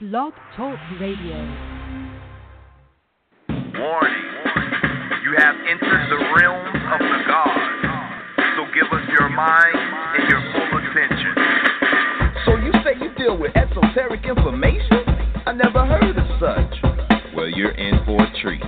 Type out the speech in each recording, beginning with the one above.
Blog Talk Radio. Warning. You have entered the realm of the gods. So give us your mind and your full attention. So you say you deal with esoteric information? I never heard of such. Well, you're in for a treat.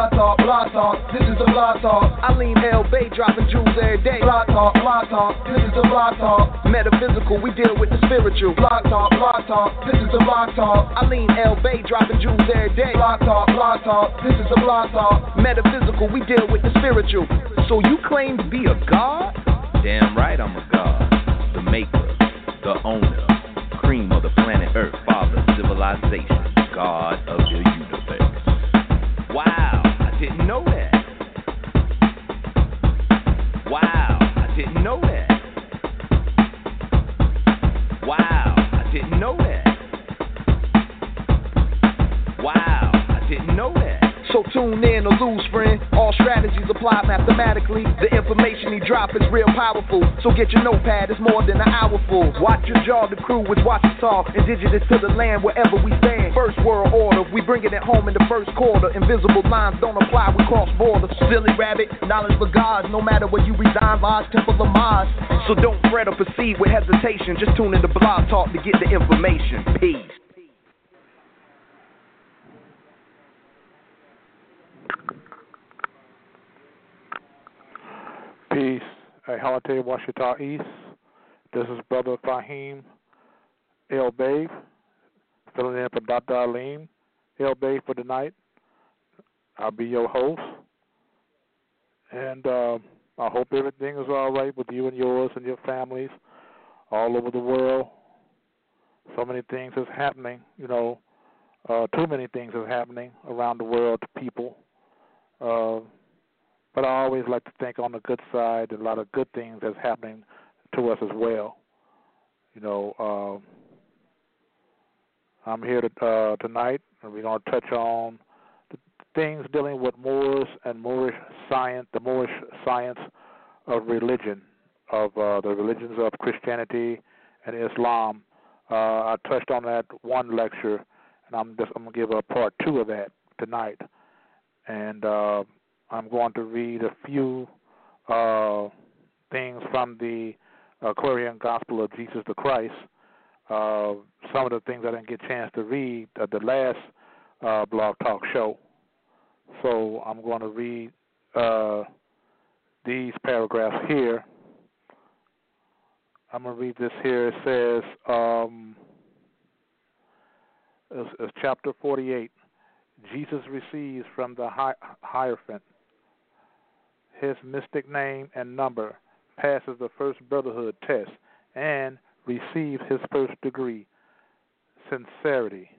Blog talk, blog talk, this is the blog talk. Alim El-Bey, dropping jewels every day. Blog talk, blog talk, this is the blog talk. Metaphysical, we deal with the spiritual. Blog talk, blog talk, this is the blog talk. I lean L Bay, dropping jewels every day. Blog talk, blog talk, this is the blog talk. Metaphysical, we deal with the spiritual. So you claim to be a god? Damn right I'm a god. The maker, the owner, cream of the planet Earth, father, civilization, god of the universe. Didn't know that. Wow, I didn't know that. Wow, I didn't know that. Tune in or lose, friend. All strategies apply mathematically. The information he drop is real powerful. So get your notepad, it's more than an hour full. Watch your jaw, the crew is watching talk. Indigenous to the land wherever we stand. First world order, we bringing it at home in the first quarter. Invisible lines don't apply, we cross borders. Silly rabbit, knowledge for gods. No matter where you reside, Lodge, Temple of Mars. So don't fret or proceed with hesitation. Just tune in to Blog Talk to get the information. Peace. Hey, Halate Washita East. This is Brother Fahim El Bay, filling in for Dr. Alim El-Bey for tonight. I'll be your host. And uh, I hope everything is all right with you and yours and your families all over the world. So many things is happening, you know, uh, too many things is happening around the world to people. Uh, but I always like to think on the good side, a lot of good things that's happening to us as well. You know, uh, I'm here to, uh, tonight, and we're going to touch on the things dealing with Moors and Moorish science, the Moorish science of religion, of uh, the religions of Christianity and Islam. Uh, I touched on that one lecture, and I'm just I'm gonna give a part two of that tonight, and. Uh, I'm going to read a few uh, things from the Aquarian Gospel of Jesus the Christ. Uh, some of the things I didn't get a chance to read at the last uh, blog talk show. So I'm going to read uh, these paragraphs here. I'm going to read this here. It says, um, it's, it's chapter 48. Jesus receives from the Hierophant his mystic name and number, passes the first brotherhood test, and receives his first degree, sincerity.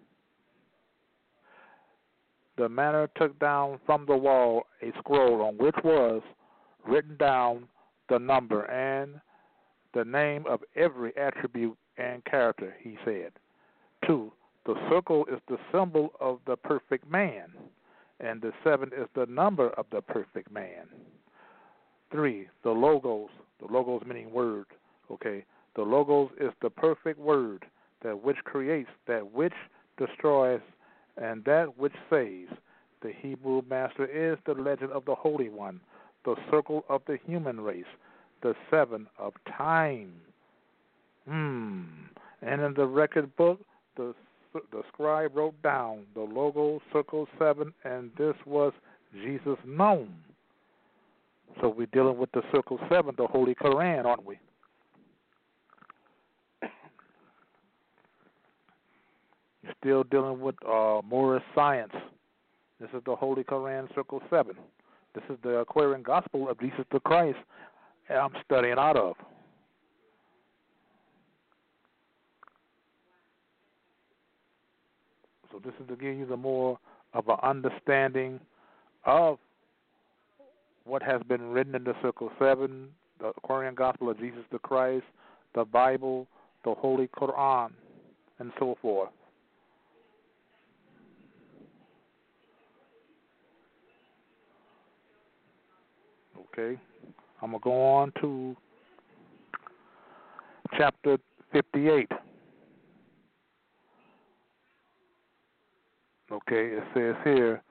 The manor took down from the wall a scroll on which was written down the number and the name of every attribute and character, he said. Two, the circle is the symbol of the perfect man, and the seven is the number of the perfect man. Three, the logos. The logos meaning word. Okay. The logos is the perfect word that which creates, that which destroys, and that which saves. The Hebrew master is the legend of the Holy One, the circle of the human race, the seven of time. Hmm. And in the record book, the the scribe wrote down the logo circle seven, and this was Jesus known. So we're dealing with the Circle 7, the Holy Quran, aren't we? You're still dealing with uh, Moorish science. This is the Holy Quran, Circle 7. This is the Aquarian Gospel of Jesus the Christ I'm studying out of. So this is to give you the more of an understanding of what has been written in the Circle 7, the Aquarian Gospel of Jesus the Christ, the Bible, the Holy Quran, and so forth. Okay, I'm going to go on to chapter 58. Okay, it says here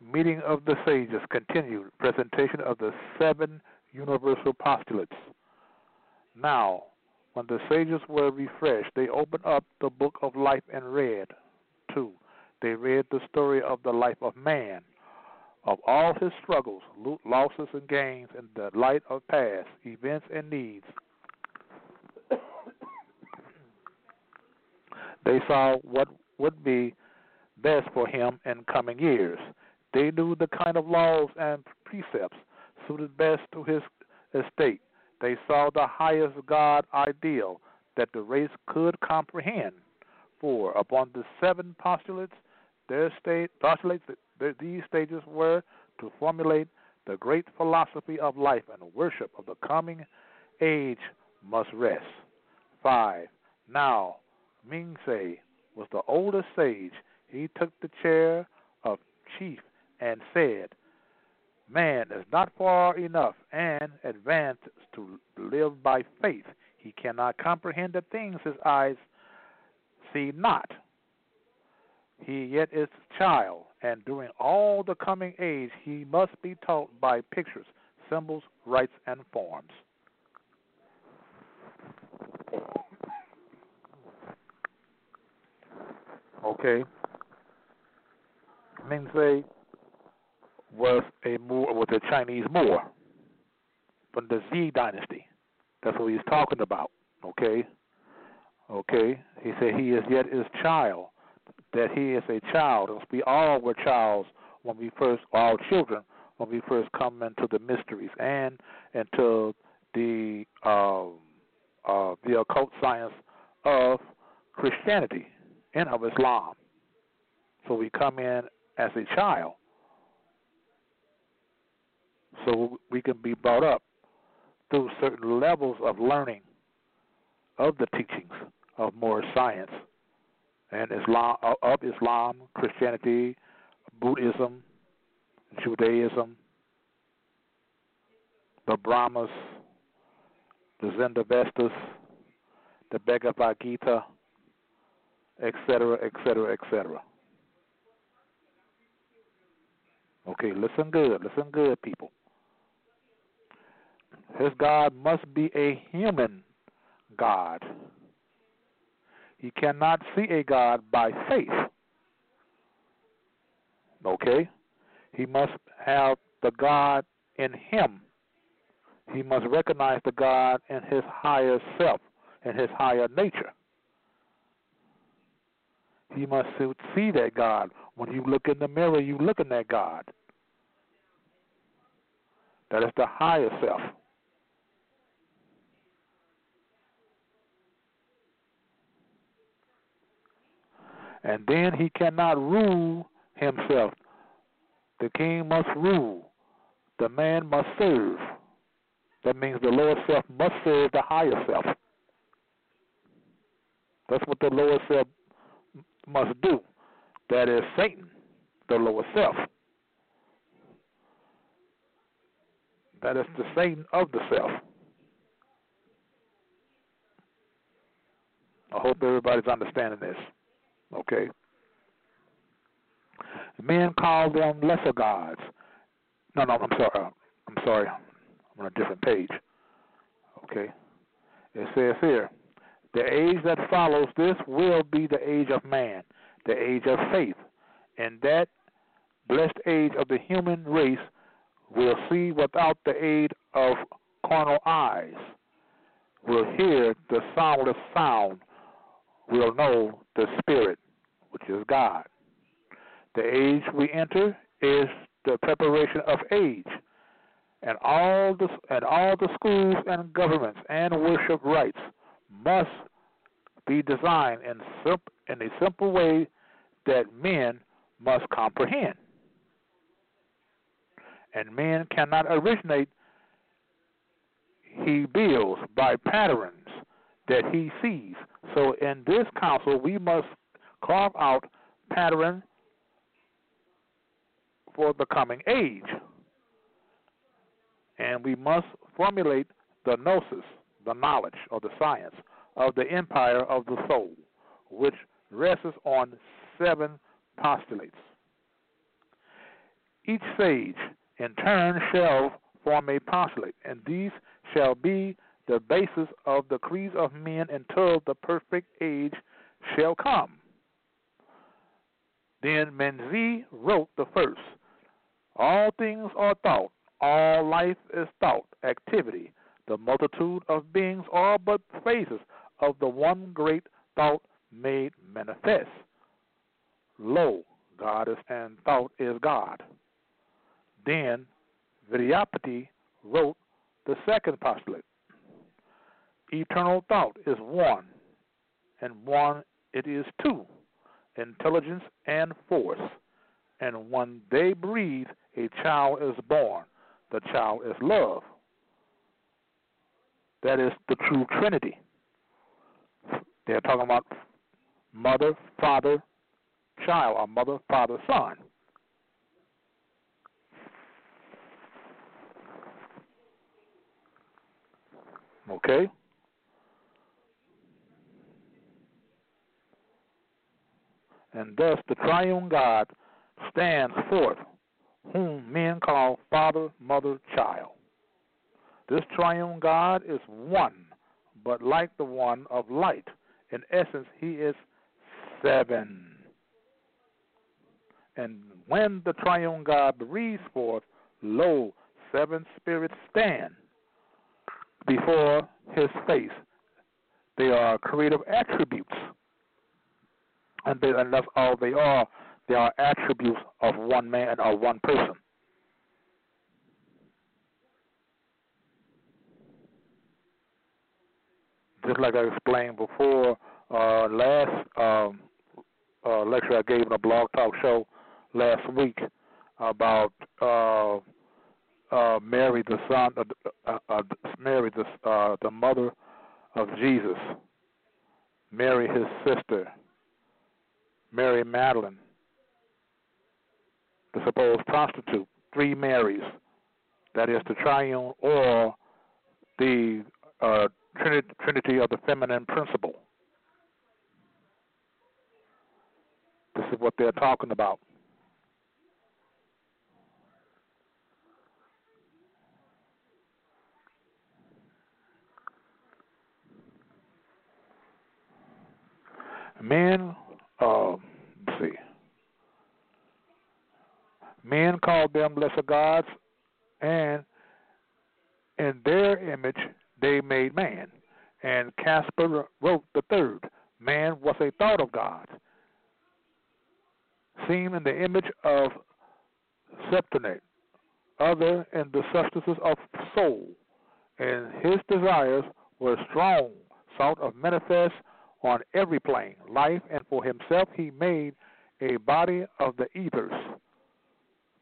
meeting of the sages continued, presentation of the seven universal postulates. Now, when the sages were refreshed, they opened up the book of life and read. Two, they read the story of the life of man, of all his struggles, losses, and gains in the light of past events and needs. they saw what would be best for him in coming years. They knew the kind of laws and precepts suited best to his estate. They saw the highest God ideal that the race could comprehend. For upon the seven postulates, their state postulates these stages were to formulate the great philosophy of life and worship of the coming age must rest. Five. Now, Meng-ste was the oldest sage. He took the chair of chief and said, Man is not far enough and advanced to live by faith. He cannot comprehend the things his eyes see not. He yet is a child, and during all the coming age he must be taught by pictures, symbols, rites, and forms. Okay. Meng-ste was a Moor, was a Chinese Moor from the Z dynasty. That's what he's talking about. Okay. Okay. He said he is yet his child. That he is a child. We all were childs when we first, all children, when we first come into the mysteries and into the uh, uh, the occult science of Christianity and of Islam. So we come in as a child so we can be brought up through certain levels of learning of the teachings of more science and Islam of Islam, Christianity, Buddhism, Judaism, the Brahmas, the Zendavestas, the Bhagavad Gita, etc., etc., etc. Okay, listen good, listen good, people. His God must be a human God. He cannot see a God by faith. Okay? He must have the God in him. He must recognize the God in his higher self, in his higher nature. He must see that God. When you look in the mirror, you look in that God. That is the higher self. And then he cannot rule himself. The king must rule. The man must serve. That means the lower self must serve the higher self. That's what the lower self must do. That is Satan, the lower self. That is the Satan of the self. I hope everybody's understanding this. Okay. Men call them lesser gods. No, no, I'm sorry. I'm sorry. I'm on a different page. Okay. It says here, the age that follows this will be the age of man, the age of faith. And that blessed age of the human race will see without the aid of carnal eyes, will hear the soundless sound will know the Spirit, which is God. The age we enter is the preparation of age, and all the and all the schools and governments and worship rites must be designed in simp- in a simple way that men must comprehend. And men cannot originate he builds by patterns that he sees. So in this council, we must carve out pattern for the coming age. And we must formulate the gnosis, the knowledge or the science of the empire of the soul, which rests on seven postulates. Each sage in turn shall form a postulate, and these shall be the basis of the creeds of men until the perfect age shall come. Then Menzi wrote the first. All things are thought, all life is thought, activity. The multitude of beings are but phases of the one great thought made manifest. Lo, God is and thought is God. Then Vidyapati wrote the second postulate. Eternal thought is one, and one it is two, intelligence and force. And when they breathe, a child is born. The child is love. That is the true Trinity. They're talking about mother, father, child, or mother, father, son. Okay? And thus the triune God stands forth, whom men call Father, Mother, Child. This triune God is one, but like the one of light. In essence, he is seven. And when the triune God breathes forth, lo, seven spirits stand before his face. They are creative attributes. And, they, and that's all they are. They are attributes of one man or one person. Just like I explained before, uh, last um, uh, lecture I gave in a blog talk show last week about uh, uh, Mary, the son, uh, uh, Mary, the uh, the mother of Jesus, Mary, his sister, Mary Magdalene, the supposed prostitute, three Marys, that is the triune or the uh, trinity of the feminine principle. This is what they're talking about. Men, uh, let's see. Men called them lesser gods, and in their image they made man. And Kaspar wrote the third. Man was a thought of God, seen in the image of Septonate, other in the substances of soul, and his desires were strong, sought of manifest on every plane, life, and for himself he made a body of the ethers,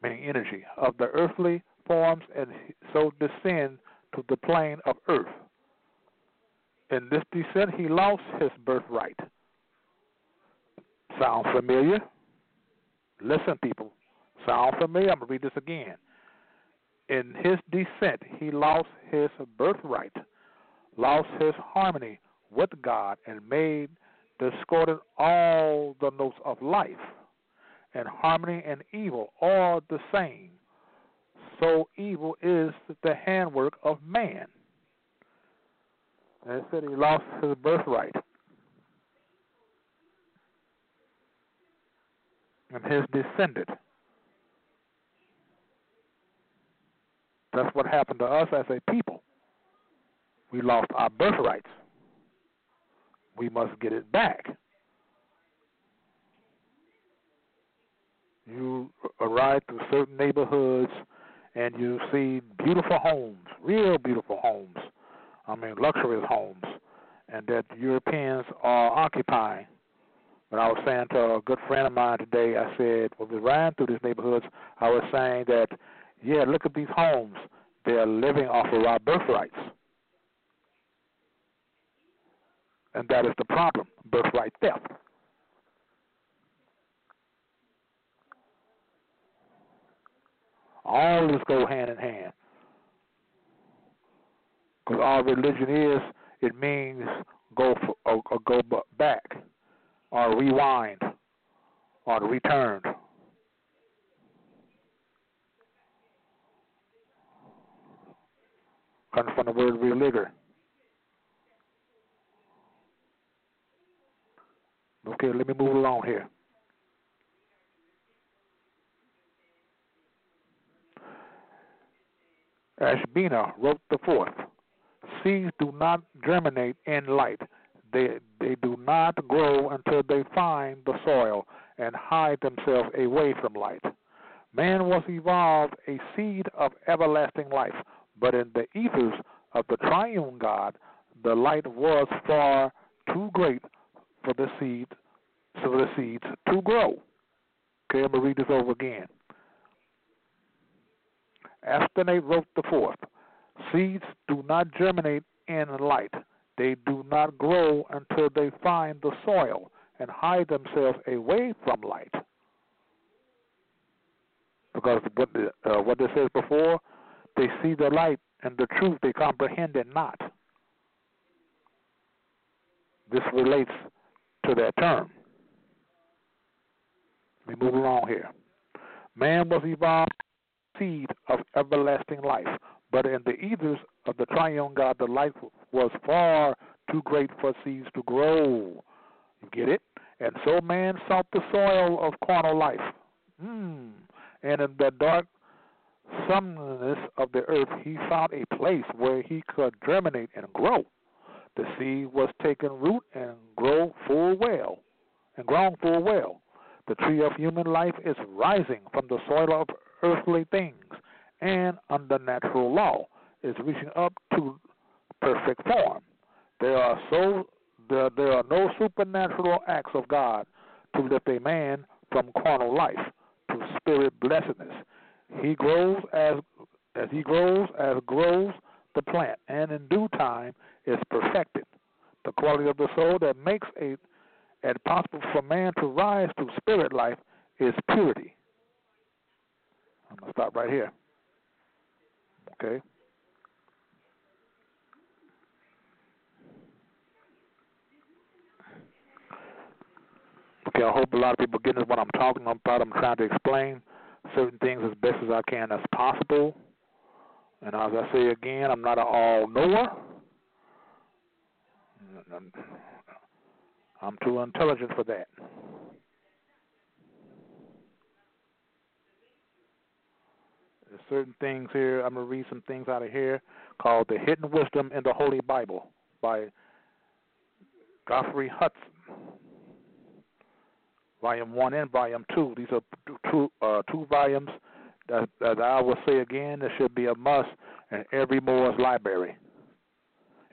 meaning energy, of the earthly forms, and so descend to the plane of earth. In this descent, he lost his birthright. Sound familiar? Listen, people. Sound familiar? I'm going to read this again. In his descent, he lost his birthright, lost his harmony with God, and made discordant all the notes of life. And harmony and evil are the same. So evil is the handwork of man. And it said he lost his birthright. And his descendant. That's what happened to us as a people. We lost our birthrights. We must get it back. You arrive through certain neighborhoods and you see beautiful homes, real beautiful homes. I mean, luxurious homes, and that Europeans are occupying. But I was saying to a good friend of mine today, I said, when we ran through these neighborhoods, I was saying that, yeah, look at these homes. They are living off of our birthrights. And that is the problem birthright theft. All this go hand in hand. Because all religion is, it means go for, or, or go back, or rewind, or return. Comes from the word religare. Okay, let me move along here. Ashbina wrote the fourth. Seeds do not germinate in light. They they do not grow until they find the soil and hide themselves away from light. Man was evolved a seed of everlasting life, but in the ethers of the triune God, the light was far too great for the seed for the seeds to grow. Okay, I'm gonna read this over again. Astonate wrote the fourth. Seeds do not germinate in light. They do not grow until they find the soil and hide themselves away from light. Because what the, uh, what this says before, they see the light and the truth they comprehend it not. This relates to that term. Me move along here. Man was evolved seed of everlasting life, but in the ethers of the triune God, the life was far too great for seeds to grow. Get it? And so man sought the soil of carnal life. Hmm. And in the dark summness of the earth, he found a place where he could germinate and grow. The seed was taken root and grow full well, and grown full well. The tree of human life is rising from the soil of earthly things, and under natural law is reaching up to perfect form. There are so there, there are no supernatural acts of God to lift a man from carnal life to spirit blessedness. He grows as as he grows as grows the plant, and in due time is perfected. The quality of the soul that makes it possible for man to rise to spirit life is purity. I'm gonna stop right here. Okay. Okay, I hope a lot of people get what I'm talking about. I'm trying to explain certain things as best as I can as possible. And as I say again, I'm not an all knower. I'm too intelligent for that. There's certain things here. I'm going to read some things out of here called The Hidden Wisdom in the Holy Bible by Godfrey Hodson. Volume 1 and Volume 2. These are two, uh, two volumes that, that I will say again, there should be a must in every Moore's library.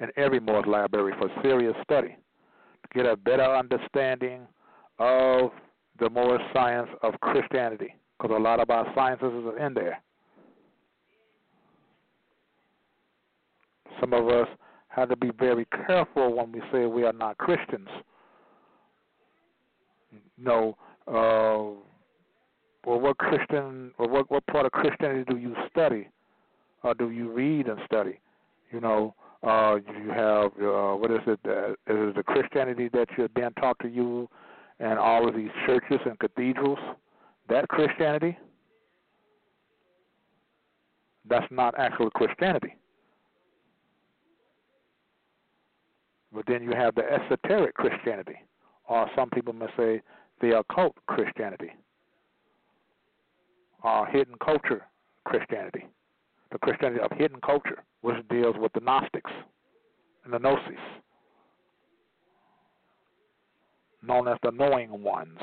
In every Moore's library for serious study. To get a better understanding of the Moorish science of Christianity. Because a lot of our sciences is in there. Some of us have to be very careful when we say we are not Christians. No, uh, well, what Christian or what what part of Christianity do you study, or do you read and study? You know, uh, you have uh, what is it? Uh, is it the Christianity that you're being taught to you, and all of these churches and cathedrals? That Christianity? That's not actual Christianity. But then you have the esoteric Christianity, or some people may say the occult Christianity, or hidden culture Christianity, the Christianity of hidden culture, which deals with the Gnostics and the Gnosis, known as the knowing ones.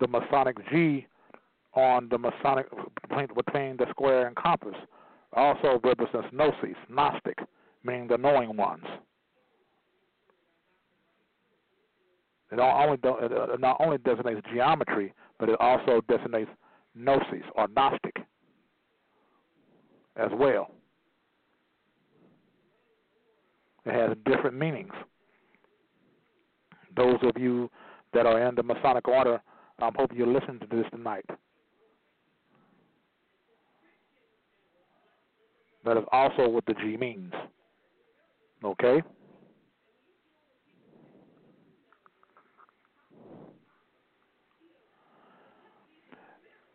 The Masonic G on the Masonic between the square and compass also represents gnosis, Gnostic, meaning the knowing ones. It only it not only designates geometry, but it also designates gnosis or Gnostic as well. It has different meanings. Those of you that are in the Masonic order, I'm hoping you listen to this tonight. That is also what the G means. Okay?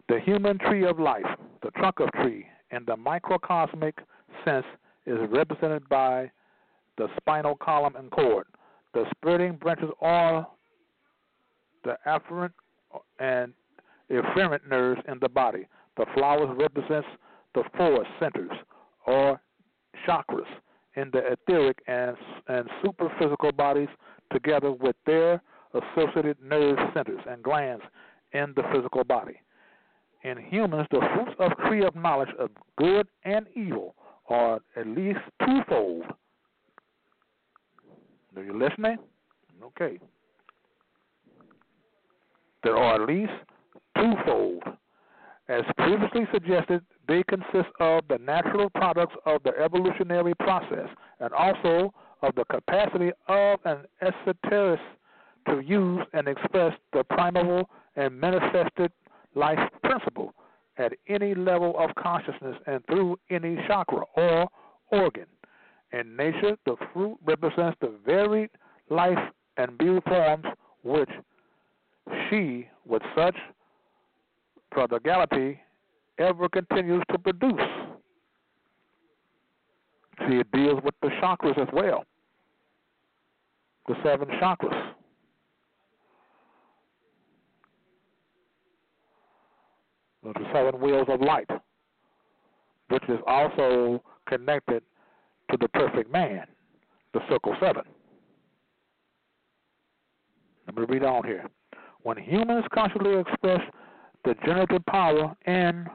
The human tree of life, the trunk of tree, in the microcosmic sense, is represented by the spinal column and cord. The spreading branches are the afferent and efferent nerves in the body. The flowers represents the four centers or chakras in the etheric and, and superphysical bodies together with their associated nerve centers and glands in the physical body. In humans, the fruits of tree of knowledge of good and evil are at least twofold. Are you listening? Okay. There are at least twofold. As previously suggested, they consist of the natural products of the evolutionary process and also of the capacity of an esoterist to use and express the primal and manifested life principle at any level of consciousness and through any chakra or organ. In nature, the fruit represents the varied life and beauty forms which she, with such prodigality, ever continues to produce. See, it deals with the chakras as well, the seven chakras. Uh, the seven wheels of light, which is also connected to the perfect man, the circle seven. Let me read on here. When humans consciously express the generative power in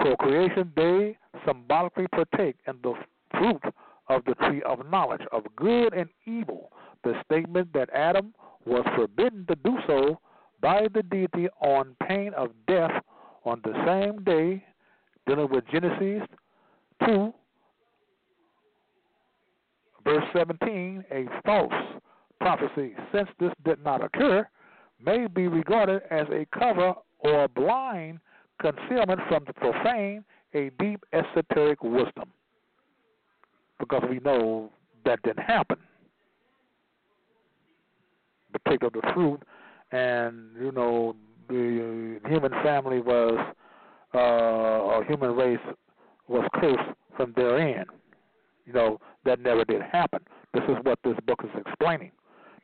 procreation, they symbolically partake in the fruit of the tree of knowledge of good and evil. The statement that Adam was forbidden to do so by the deity on pain of death on the same day, dealing with Genesis 2, verse 17, a false prophecy, since this did not occur, may be regarded as a cover or a blind concealment from the profane, a deep esoteric wisdom. Because we know that didn't happen. The pick of the fruit and you know the human family was uh, or human race was cursed from their end. You know that never did happen. This is what this book is explaining.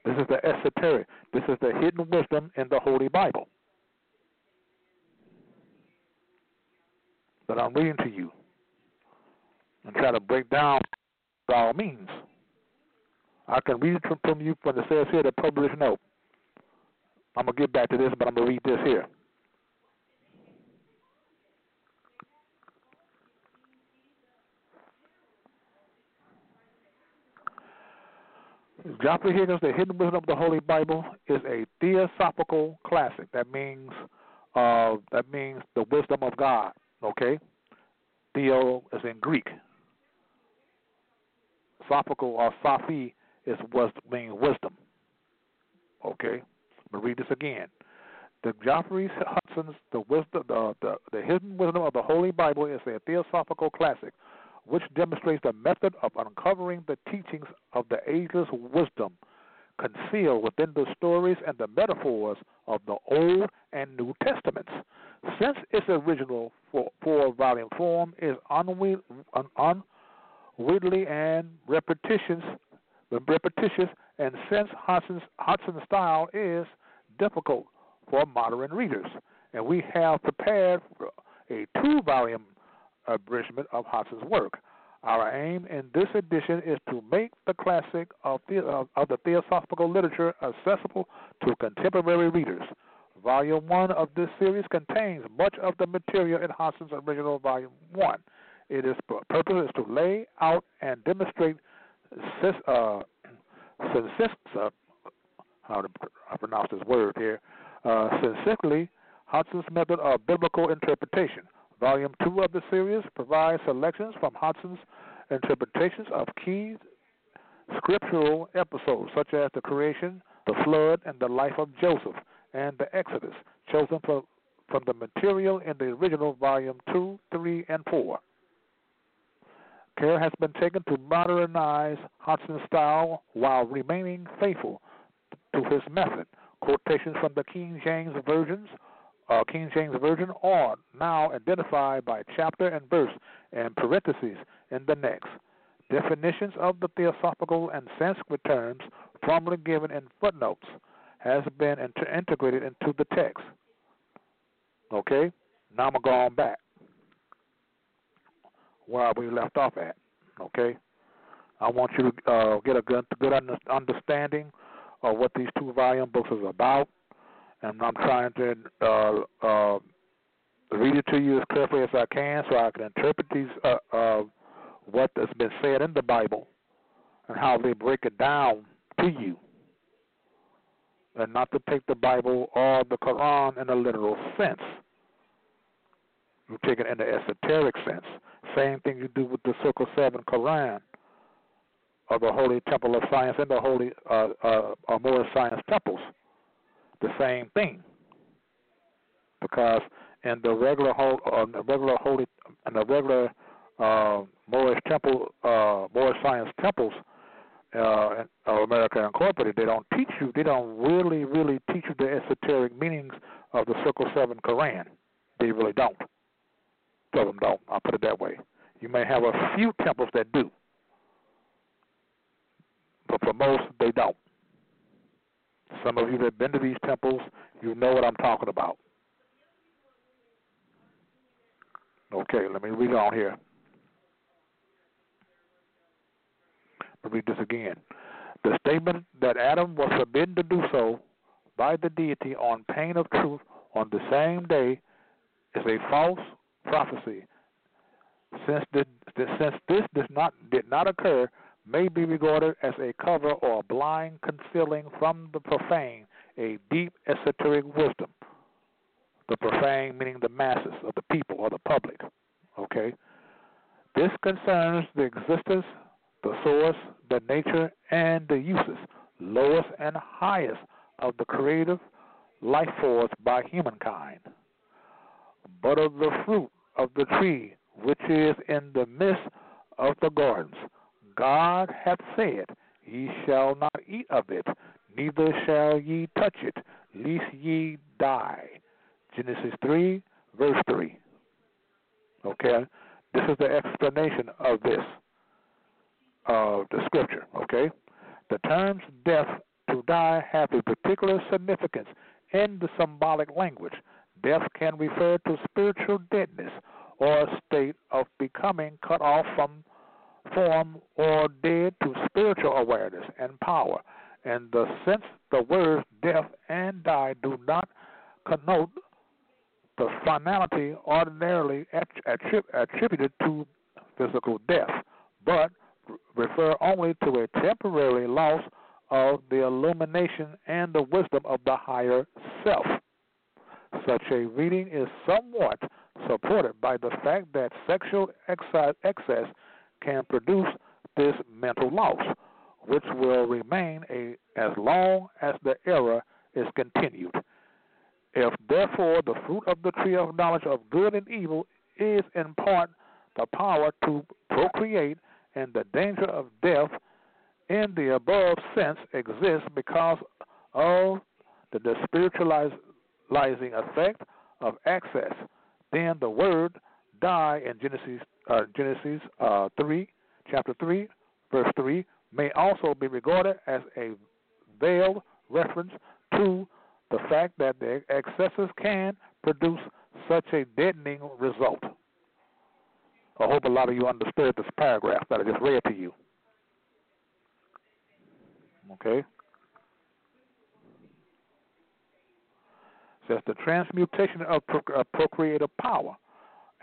This is the esoteric. This is the hidden wisdom in the Holy Bible that I'm reading to you and try to break down by all means. I can read it from you when it says here the published note. I'm to get back to this, but I'm to read this here. Geoffrey Higgins, The Hidden Wisdom of the Holy Bible, is a theosophical classic. That means uh, that means the wisdom of God. Okay, Theo is in Greek. Sophical or Sophi is was means wisdom. Okay, Gonna read this again. The Geoffrey Hodson's The Wisdom, the, the, the Hidden Wisdom of the Holy Bible is a theosophical classic, which demonstrates the method of uncovering the teachings of the ageless wisdom concealed within the stories and the metaphors of the Old and New Testaments. Since its original four-volume form is unwieldy and repetitious, repetitious, and since Hodson's, Hodson's style is difficult for modern readers. And we have prepared a two volume abridgment of Hodson's work. Our aim in this edition is to make the classic of the, of the theosophical literature accessible to contemporary readers. Volume 1 of this series contains much of the material in Hodson's original Volume 1. Its purpose is to lay out and demonstrate uh, how to pronounce this word here, uh, Hodson's method of biblical interpretation. Volume 2 of the series provides selections from Hodson's interpretations of key scriptural episodes such as the creation, the flood, and the life of Joseph, and the Exodus, chosen from, from the material in the original volume 2, 3, and 4. Care has been taken to modernize Hodson's style while remaining faithful to his method. Quotations from the King James versions uh, King James Version are now identified by chapter and verse and parentheses in the next. Definitions of the theosophical and Sanskrit terms formerly given in footnotes has been inter- integrated into the text. Okay, now I'm gonna go on back where we left off at. Okay, I want you to uh, get a good, good understanding of what these two volume books is about, and I'm trying to uh, uh, read it to you as carefully as I can, so I can interpret these uh, uh, what has been said in the Bible and how they break it down to you, and not to take the Bible or the Quran in a literal sense. You take it in the esoteric sense. Same thing you do with the Circle Seven Quran of the Holy Temple of Science and the Holy uh, uh, Moorish Science temples. The same thing, because in the regular uh, the regular holy and the regular uh, Moorish temple, uh, Moorish Science temples uh, of America Incorporated, they don't teach you. They don't really, really teach you the esoteric meanings of the Circle Seven Quran. They really don't. Of them don't. I'll put it that way. You may have a few temples that do, but for most, they don't. Some of you that have been to these temples, you know what I'm talking about. Okay, let me read on here. Let me read this again. The statement that Adam was forbidden to do so by the deity on pain of truth on the same day is a false prophecy. Since this, since this does not did not occur, may be regarded as a cover or a blind concealing from the profane a deep esoteric wisdom. The profane meaning the masses of the people or the public. Okay? This concerns the existence, the source, the nature, and the uses, lowest and highest, of the creative life force by humankind. But of the fruit of the tree which is in the midst of the gardens, God hath said, Ye shall not eat of it, neither shall ye touch it, lest ye die. Genesis 3, verse 3. Okay? This is the explanation of this, of the scripture. Okay? The terms death to die have a particular significance in the symbolic language. Death can refer to spiritual deadness or a state of becoming cut off from form or dead to spiritual awareness and power. In the sense the words death and die do not connote the finality ordinarily attributed to physical death, but refer only to a temporary loss of the illumination and the wisdom of the higher self. Such a reading is somewhat supported by the fact that sexual excess can produce this mental loss, which will remain a, as long as the error is continued. If therefore the fruit of the tree of knowledge of good and evil is in part the power to procreate, and the danger of death in the above sense exists because of the despiritualizing effect of access, then the word die in Genesis uh, Genesis uh, three, chapter three, verse three, may also be regarded as a veiled reference to the fact that the excesses can produce such a deadening result. I hope a lot of you understood this paragraph that I just read to you. Okay? says the transmutation of procreative power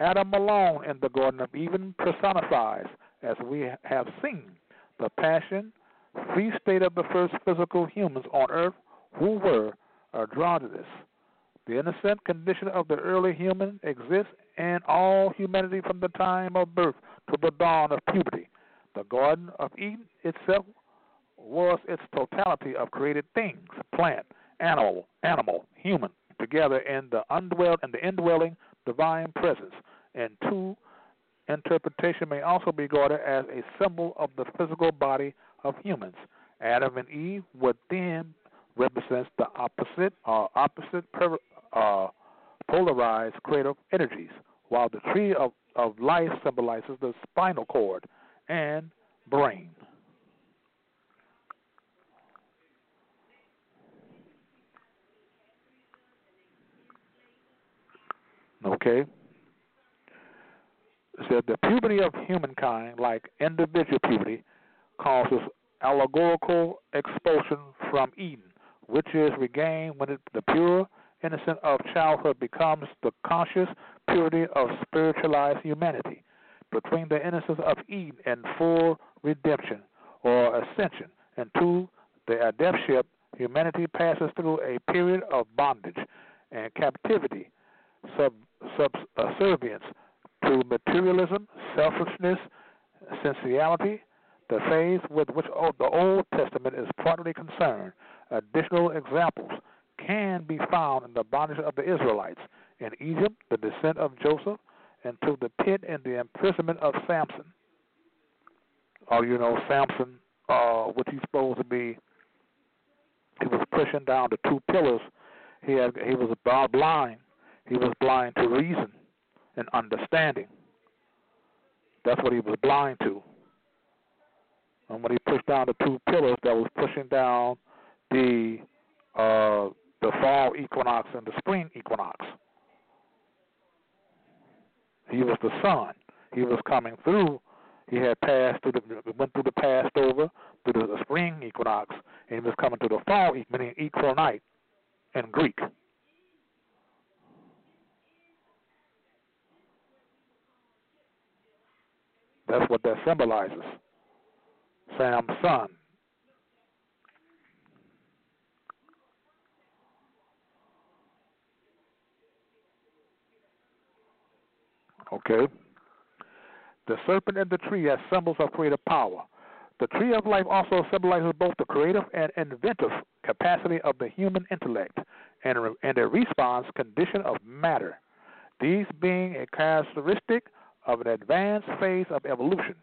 Adam alone in the Garden of Eden personifies, as we have seen, the passion, free state of the first physical humans on earth who were androgynous. The innocent condition of the early human exists in all humanity from the time of birth to the dawn of puberty. The Garden of Eden itself was its totality of created things, plant, animal, animal, human, together in the undwelled and the indwelling divine presence and two, interpretation may also be regarded as a symbol of the physical body of humans. Adam and Eve would then represent the opposite, uh, opposite per, uh, polarized creative energies, while the tree of, of life symbolizes the spinal cord and brain. Okay? Said the puberty of humankind, like individual puberty, causes allegorical expulsion from Eden, which is regained when it, the pure innocence of childhood becomes the conscious purity of spiritualized humanity. Between the innocence of Eden and full redemption or ascension into the adeptship, humanity passes through a period of bondage and captivity, sub, subservience to materialism, selfishness, sensuality, the phase with which the Old Testament is partly concerned. Additional examples can be found in the bondage of the Israelites in Egypt, the descent of Joseph, and to the pit and the imprisonment of Samson. Oh, you know, Samson, uh, what he's supposed to be, he was pushing down the two pillars. He had, he was blind. He was blind to reason and understanding. That's what he was blind to. And when he pushed down the two pillars that was pushing down the uh, the fall equinox and the spring equinox. He was the sun. He was coming through. He had passed through the went through the Passover, through the spring equinox, and he was coming to the fall, meaning equal night in Greek. That's what that symbolizes. Sam's son. Okay? The serpent and the tree as symbols of creative power. The tree of life also symbolizes both the creative and inventive capacity of the human intellect and, and a response condition of matter, these being a characteristic of an advanced phase of evolution,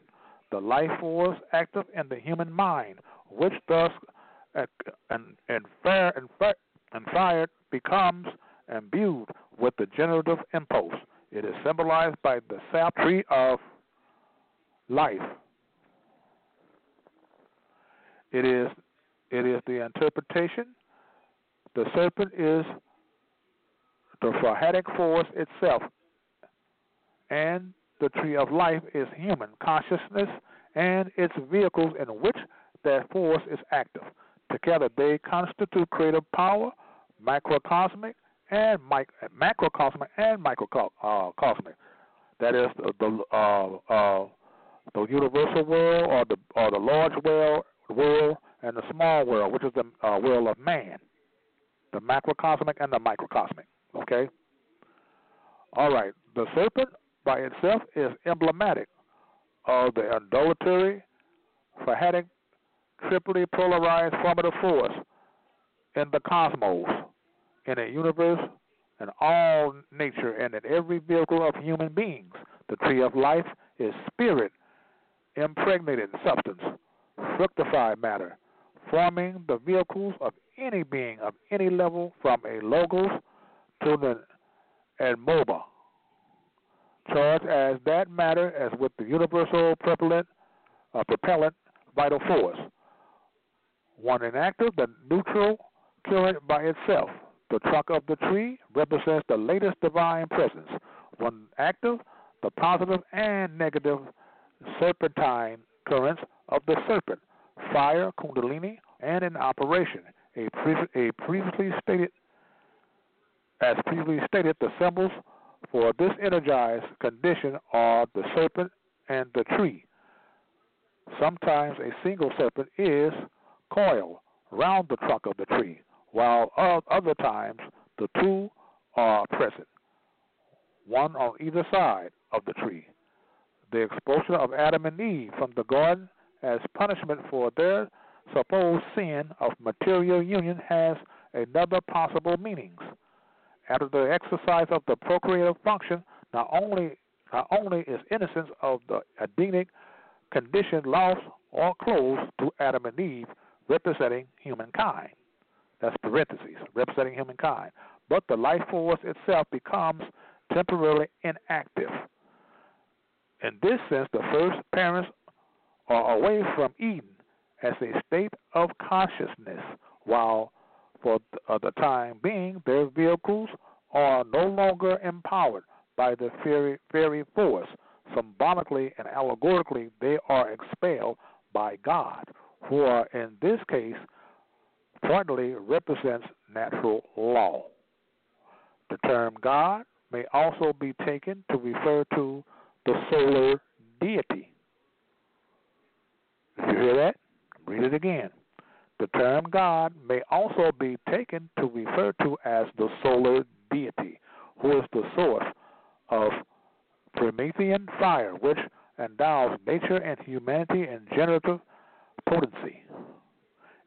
the life force active in the human mind, which thus and, and, fired becomes imbued with the generative impulse it is symbolized by the sap tree of life. It is it is the interpretation. The serpent is the Fohatic force itself, and the tree of life is human consciousness and its vehicles in which that force is active. Together, they constitute creative power, microcosmic, and mic- macrocosmic and microcosmic. Uh, that is the, the uh, uh, the universal world or the or the large world world and the small world, which is the uh, world of man, the macrocosmic and the microcosmic. Okay. All right. The serpent by itself is emblematic of the undulatory, Fohatic, triply polarized formative force in the cosmos in the universe in all nature and in every vehicle of human beings. The tree of life is spirit, impregnated substance, fructified matter, forming the vehicles of any being of any level from a logos to the immobile, charged as that matter as with the universal propellant, uh, propellant vital force. One inactive, the neutral current by itself, the trunk of the tree represents the latest divine presence. One active, the positive and negative serpentine currents of the serpent, fire, kundalini, and in operation. A, pre- a previously stated, as previously stated, the symbols for this energized condition are the serpent and the tree. Sometimes a single serpent is coiled round the trunk of the tree while other times the two are present, one on either side of the tree. The expulsion of Adam and Eve from the garden as punishment for their supposed sin of material union has another possible meanings. After the exercise of the procreative function, not only not only is innocence of the Adamic condition lost or closed to Adam and Eve, representing humankind, that's parentheses, representing humankind. but the life force itself becomes temporarily inactive. In this sense, the first parents are away from Eden as a state of consciousness, while for uh, the time being, their vehicles are no longer empowered by the fairy, fairy force. Symbolically and allegorically, they are expelled by God, who are in this case partly represents natural law. The term God may also be taken to refer to the solar deity. You hear that? Read it again. The term God may also be taken to refer to as the solar deity, who is the source of Promethean fire, which endows nature and humanity in generative potency.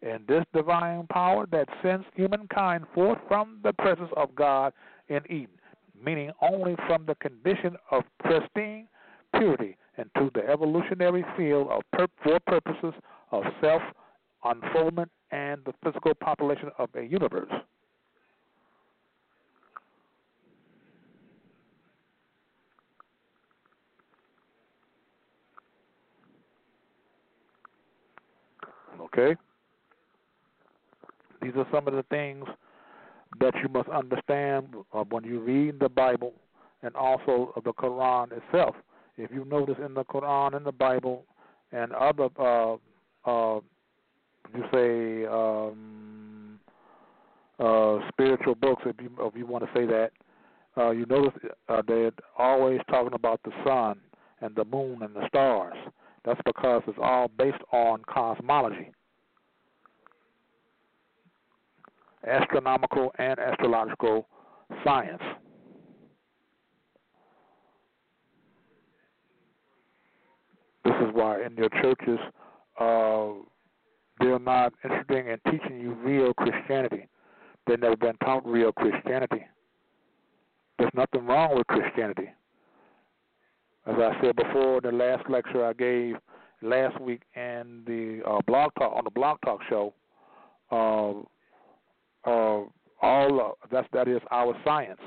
In this divine power that sends humankind forth from the presence of God in Eden, meaning only from the condition of pristine purity into the evolutionary field of pur- for purposes of self unfoldment and the physical population of a universe. Okay? These are some of the things that you must understand uh, when you read the Bible and also the Quran itself. If you notice in the Quran and the Bible and other, uh, uh, you say, um, uh, spiritual books, if you if you want to say that, uh, you notice uh, they're always talking about the sun and the moon and the stars. That's because it's all based on cosmology. astronomical and astrological science. This is why in your churches uh, they're not interested in teaching you real Christianity. They've never been taught real Christianity. There's nothing wrong with Christianity. As I said before, the last lecture I gave last week in the uh, blog talk on the blog talk show, uh, uh, all uh, that's that is our science.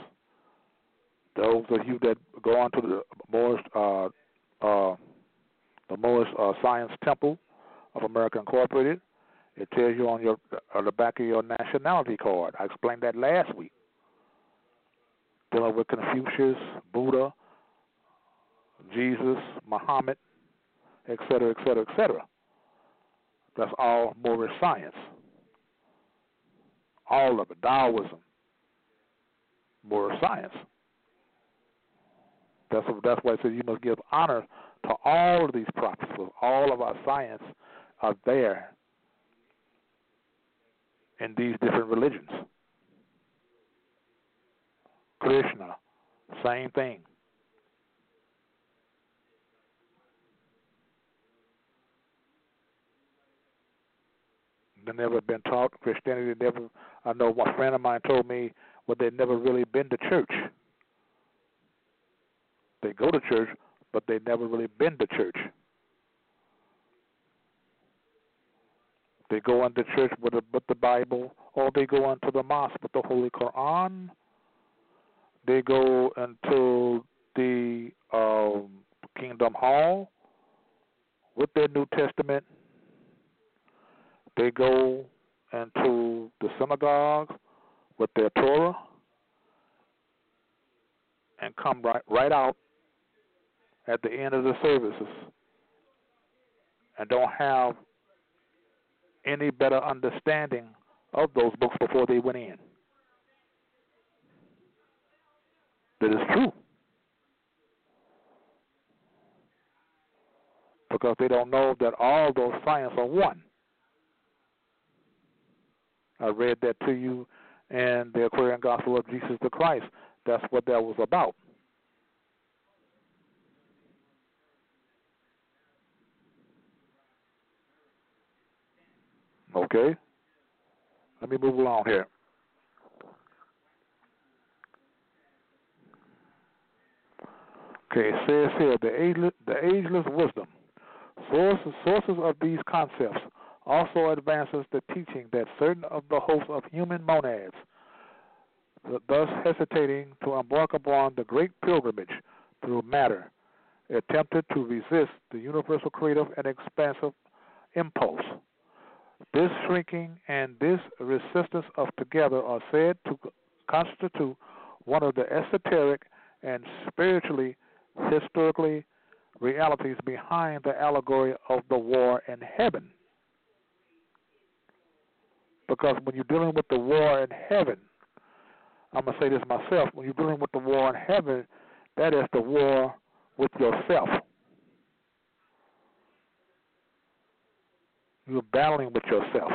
Those of you that go on to the Moorish, uh, uh, the Moorish uh, Science Temple of America Incorporated, it tells you on your on the back of your nationality card. I explained that last week. Dealing with Confucius, Buddha, Jesus, Muhammad, etc., etc., etc. That's all Moorish science all of it, Taoism, more science. That's that's why I said you must give honor to all of these prophets. All of our science are there in these different religions. Krishna, same thing. They never been taught Christianity. Never I know one friend of mine told me well they'd never really been to church. They go to church, but they've never really been to church. They go into church with, a, with the Bible, or they go into the mosque with the Holy Quran. They go into the um, Kingdom Hall with their New Testament. They go into the synagogue with their Torah and come right right out at the end of the services and don't have any better understanding of those books before they went in. That is true. Because they don't know that all those science are one. I read that to you in the Aquarian Gospel of Jesus the Christ. That's what that was about. Okay? Let me move along here. Okay, it says here the ageless, the ageless wisdom. Sources, sources of these concepts also advances the teaching that certain of the hosts of human monads, thus hesitating to embark upon the great pilgrimage through matter, attempted to resist the universal creative and expansive impulse. This shrinking and this resistance of together are said to constitute one of the esoteric and spiritually historically realities behind the allegory of the war in heaven. Because when you're dealing with the war in heaven, I'm going to say this myself, when you're dealing with the war in heaven, that is the war with yourself. You're battling with yourself.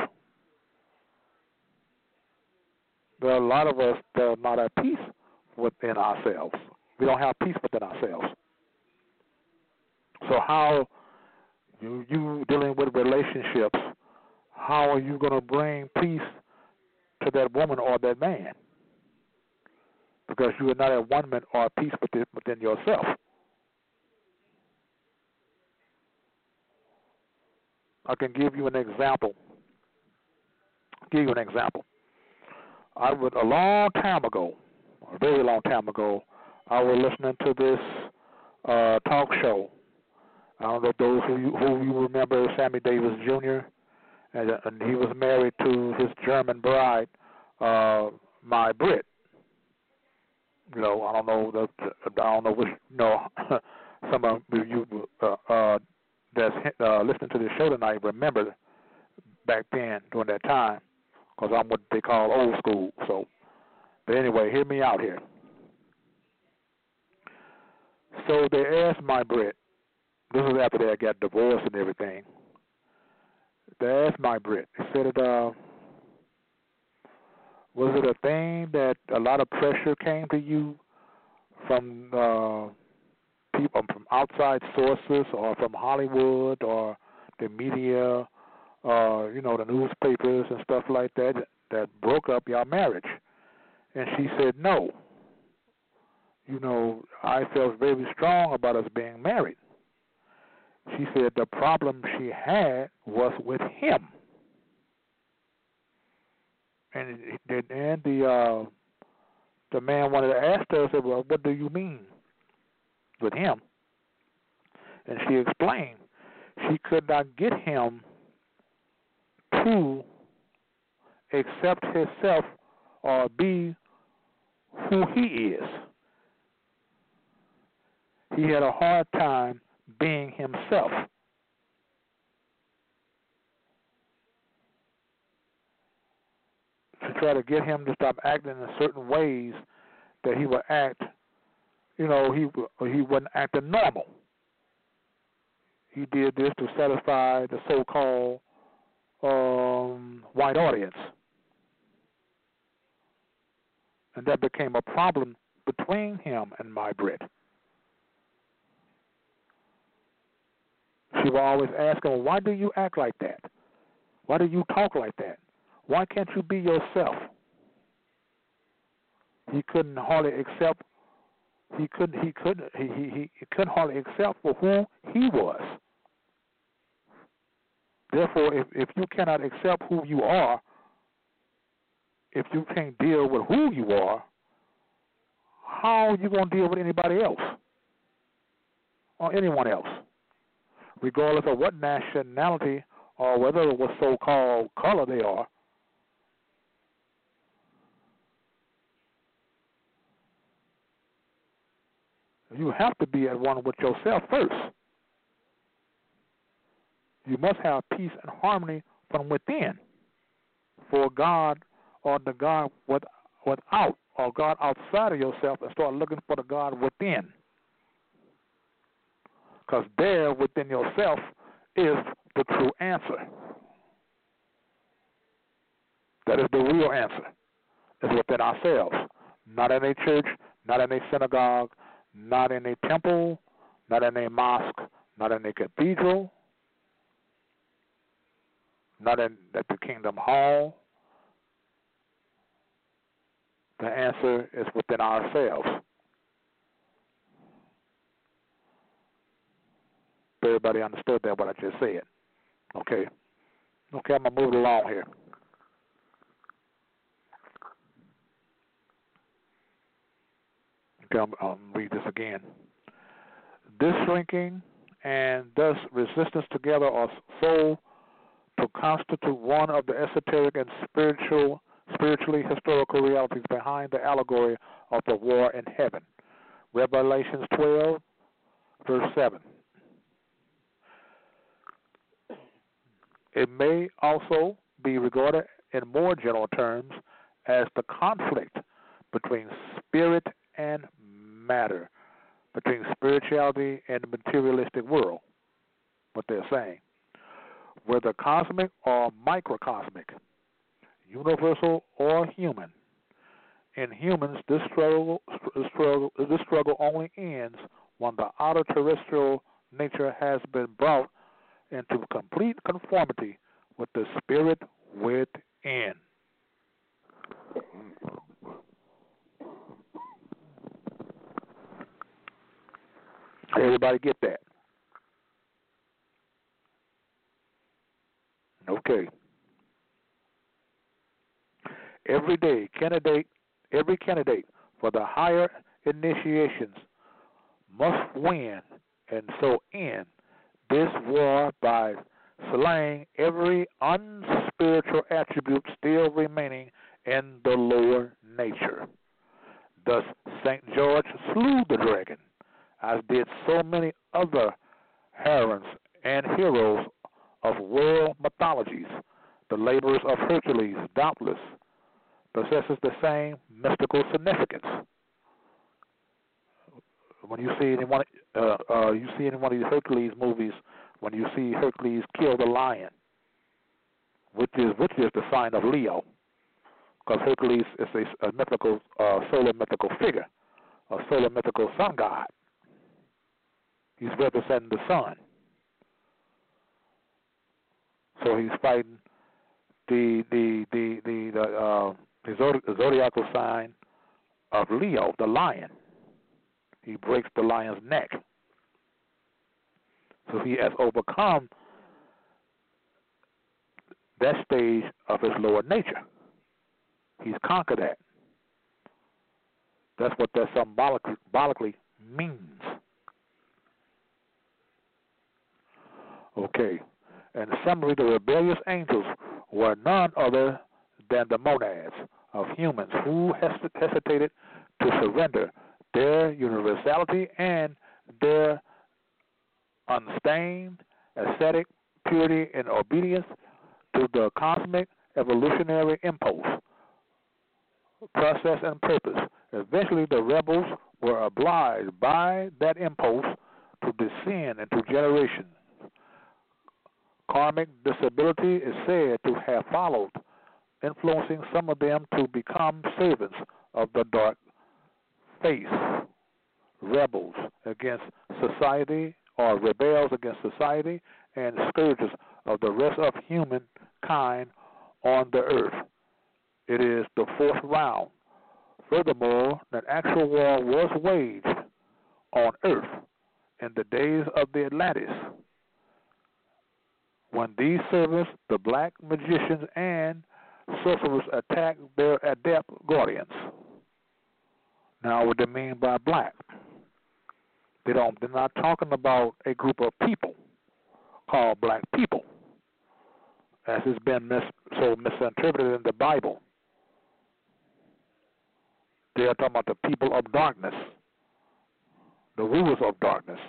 There are a lot of us that are not at peace within ourselves. We don't have peace within ourselves. So how you you dealing with relationships, how are you going to bring peace to that woman or that man? Because you are not at one minute or peace within, within yourself. I can give you an example. Give you an example. I would a long time ago, a very long time ago, I was listening to this uh, talk show. I don't know those who you, who you remember Sammy Davis Jr. And, and he was married to his German bride, uh, Mai Britt. You know, I don't know the I don't know which you know some of you uh, uh, that's uh, listening to this show tonight remember back then during that time because I'm what they call old school. So, but anyway, hear me out here. So they asked Mai Britt. This was after they got divorced and everything. They asked Mai Britt. They said it. Uh, was it a thing that a lot of pressure came to you from uh, people from outside sources or from Hollywood or the media uh, you know, the newspapers and stuff like that that broke up your marriage. And she said, No. You know, I felt very strong about us being married. She said the problem she had was with him. And and the uh the man wanted to ask her, said, Well, what do you mean with him? And she explained she could not get him to accept himself or be who he is. He had a hard time being himself. To try to get him to stop acting in certain ways that he would act, you know, he he wasn't acting normal. He did this to satisfy the so-called um, white audience. And that became a problem between him and Mai Britt. She would always ask him, Why do you act like that? Why do you talk like that? Why can't you be yourself? He couldn't hardly accept he couldn't he couldn't he, he, he couldn't hardly accept for who he was. Therefore, if, if you cannot accept who you are, if you can't deal with who you are, how are you going to deal with anybody else or anyone else, regardless of what nationality or whether what so-called color they are? You have to be at one with yourself first. You must have peace and harmony from within. For God or the God with, without or God outside of yourself and start looking for the God within. Because there within yourself is the true answer. That is the real answer. Is within ourselves. Not in a church, not in a synagogue, not in a temple, not in a mosque, not in a cathedral, not in, at the Kingdom Hall. The answer is within ourselves. Everybody understood that what I just said. Okay. Okay, I'm gonna move along here. Okay, I'll um, read this again. This shrinking and thus resistance together are so to constitute one of the esoteric and spiritual, spiritually historical realities behind the allegory of the war in heaven. Revelations 12, verse 7. It may also be regarded in more general terms as the conflict between spirit and matter, between spirituality and the materialistic world, what they're saying. Whether cosmic or microcosmic, universal or human. In humans, this struggle, struggle, this struggle only ends when the outer terrestrial nature has been brought into complete conformity with the spirit within. Everybody get that? Okay. Every day, candidate, every candidate for the higher initiations must win and so end this war by slaying every unspiritual attribute still remaining in the lower nature. Thus, St. George slew the dragon, as did so many other heroines and heroes of world mythologies. The labors of Hercules, doubtless, possesses the same mystical significance. When you see anyone, uh, uh, you see in one of these Hercules movies, when you see Hercules kill the lion, which is which is the sign of Leo, because Hercules is a, a mythical, uh, solar mythical figure, a solar mythical sun god. He's representing the sun. So he's fighting the the the the, the uh, the zodiacal sign of Leo, the lion. He breaks the lion's neck. So he has overcome that stage of his lower nature. He's conquered that. That's what that symbolically, symbolically means. Okay. In summary, the rebellious angels were none other than the monads of humans who hesitated to surrender their universality and their unstained ascetic purity and obedience to the cosmic evolutionary impulse, process, and purpose. Eventually, the rebels were obliged by that impulse to descend into generations. Karmic disability is said to have followed, influencing some of them to become servants of the dark faith, rebels against society or rebels against society and scourges of the rest of humankind on the earth. It is the fourth round. Furthermore, an actual war was waged on earth in the days of the Atlantis when these servants, the black magicians and sorcerers, attack their adept guardians. Now, what they mean by black? They don't. They're not talking about a group of people called black people, as has been mis- so misinterpreted in the Bible. They are talking about the people of darkness, the rulers of darkness.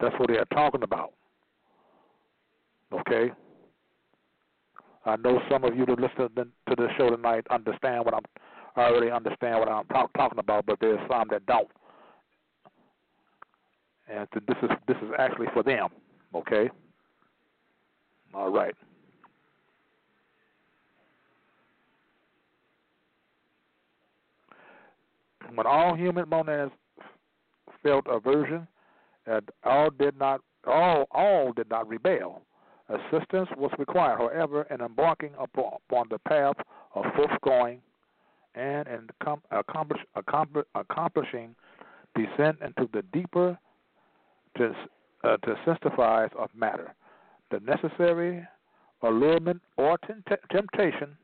That's what they are talking about. Okay. I know some of you that listen to the show tonight understand what I'm. I already understand what I'm talk, talking about, but there's some that don't and this is this is actually for them. Okay. All right. When all human monads felt aversion, and all did not all all did not rebel. Assistance was required, however, in embarking upon, the path of forthgoing and in accomplish, accomplish, accomplishing descent into the deeper to, uh, to testifies of matter. The necessary allurement or temptation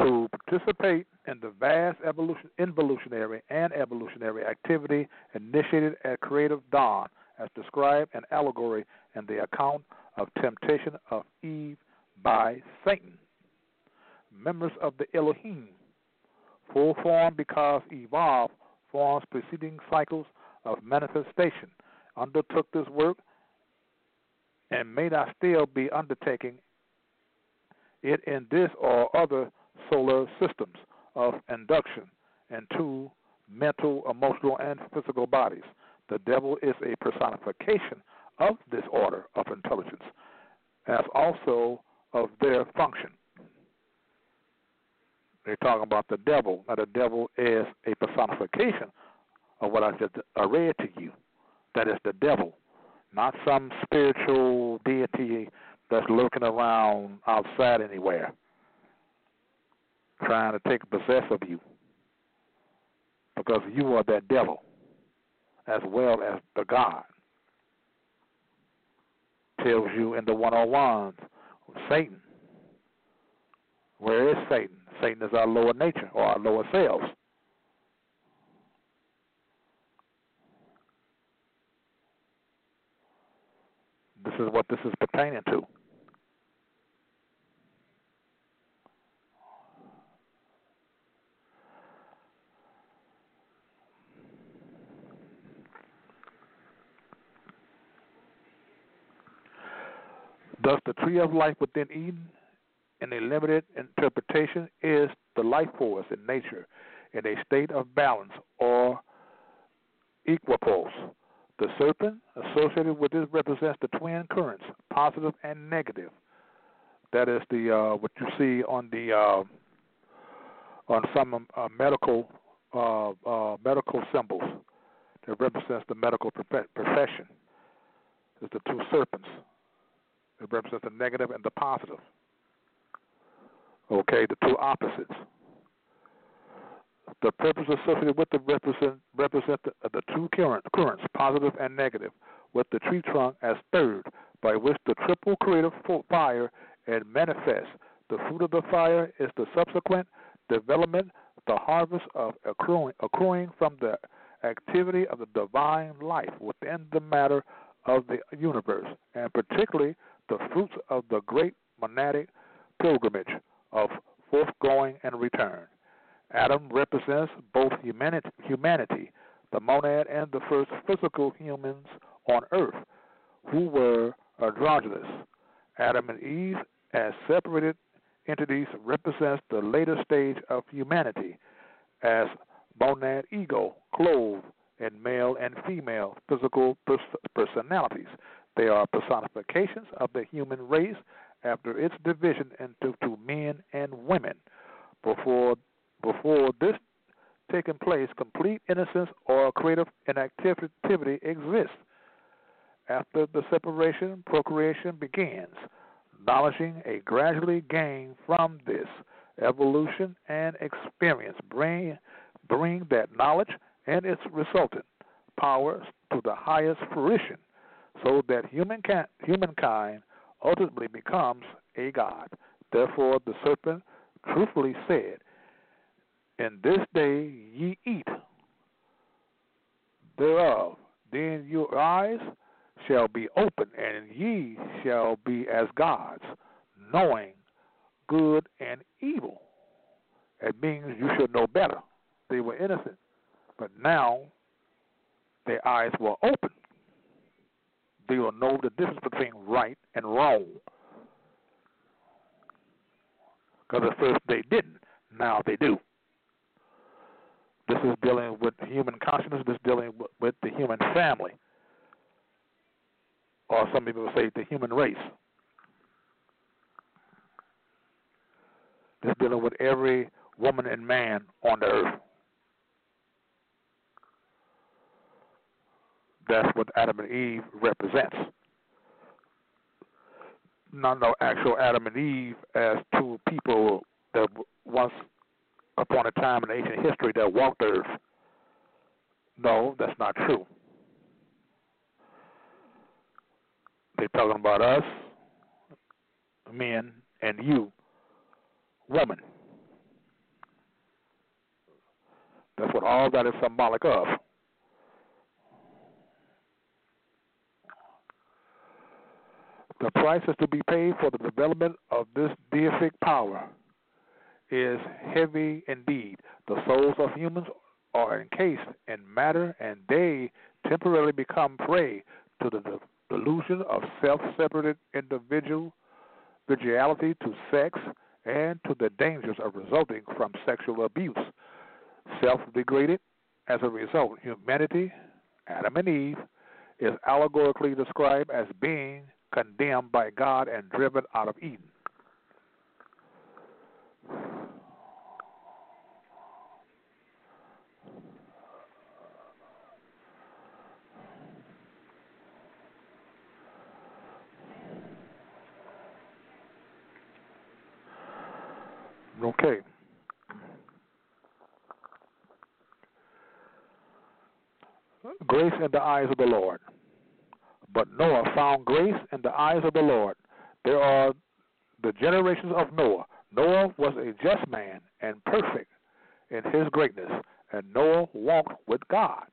to participate in the vast evolution, involutionary and evolutionary activity initiated at creative dawn, as described in allegory in the account of temptation of Eve by Satan. Members of the Elohim, full form because evolved forms preceding cycles of manifestation, undertook this work and may not still be undertaking it in this or other solar systems of induction into mental, emotional, and physical bodies. The devil is a personification of this order of intelligence, as also of their function. They're talking about the devil. Now, the devil is a personification of what I just uh, read to you. That is the devil, not some spiritual deity that's lurking around outside anywhere, trying to take possess of you. Because you are that devil as well as the God. Tells you in the 101s, Satan. Where is Satan? Satan is our lower nature or our lower selves. This is what this is pertaining to. Thus, the tree of life within Eden, in a limited interpretation, is the life force in nature in a state of balance or equipoise. The serpent associated with this represents the twin currents, positive and negative. That is the uh, what you see on the uh, on some uh, medical uh, uh, medical symbols that represents the medical profession. It's the two serpents. It represents the negative and the positive. Okay, the two opposites. The purpose associated with the represent represent the, the two current, currents, positive and negative, with the tree trunk as third, by which the triple creative fire and manifests. The fruit of the fire is the subsequent development, the harvest of accruing, accruing from the activity of the divine life within the matter of the universe, and particularly the fruits of the great monadic pilgrimage of forthgoing and return. Adam represents both humanity, humanity, the monad, and the first physical humans on earth who were androgynous. Adam and Eve, as separated entities, represents the later stage of humanity as monad ego, clothed in male and female physical pers- personalities. They are personifications of the human race after its division into men and women. Before before this taking place, complete innocence or creative inactivity exists. After the separation, procreation begins, acknowledging a gradually gain from this evolution and experience. Bring, bring that knowledge and its resultant powers to the highest fruition so that humankind, humankind ultimately becomes a god. Therefore, the serpent truthfully said, In this day ye eat thereof, then your eyes shall be open, and ye shall be as gods, knowing good and evil. It means you should know better. They were innocent, but now their eyes were open they will know the difference between right and wrong. Because at first they didn't, now they do. This is dealing with human consciousness, this is dealing with the human family. Or some people say the human race. This is dealing with every woman and man on the earth. That's what Adam and Eve represents. Not no actual Adam and Eve as two people that once upon a time in ancient history that walked earth. No, that's not true. They're talking about us, men, and you, woman. That's what all that is symbolic of. The price is to be paid for the development of this deific power is heavy indeed. The souls of humans are encased in matter and they temporarily become prey to the delusion of self separated individual individuality to sex and to the dangers of resulting from sexual abuse. Self degraded as a result, humanity, Adam and Eve, is allegorically described as being condemned by God and driven out of Eden. Okay. Grace in the eyes of the Lord. But Noah found grace in the eyes of the Lord. There are the generations of Noah. Noah was a just man and perfect in his greatness, and Noah walked with God.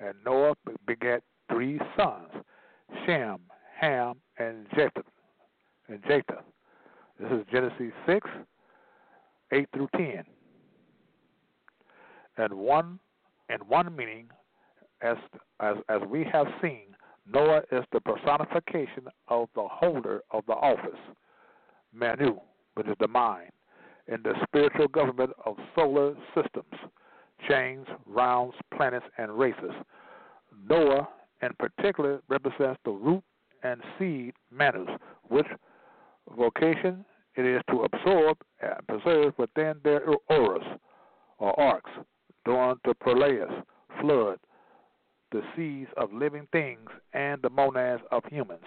And Noah begat three sons, Shem, Ham, and Japheth. And Japheth. This is Genesis six, eight through ten. And one and one meaning, as as as we have seen, Noah is the personification of the holder of the office, Manu, which is the mind, in the spiritual government of solar systems, chains, rounds, planets, and races. Noah, in particular, represents the root and seed Manus, which vocation it is to absorb and preserve within their auras or arcs during the pralaya, flood, the seeds of living things and the monads of humans.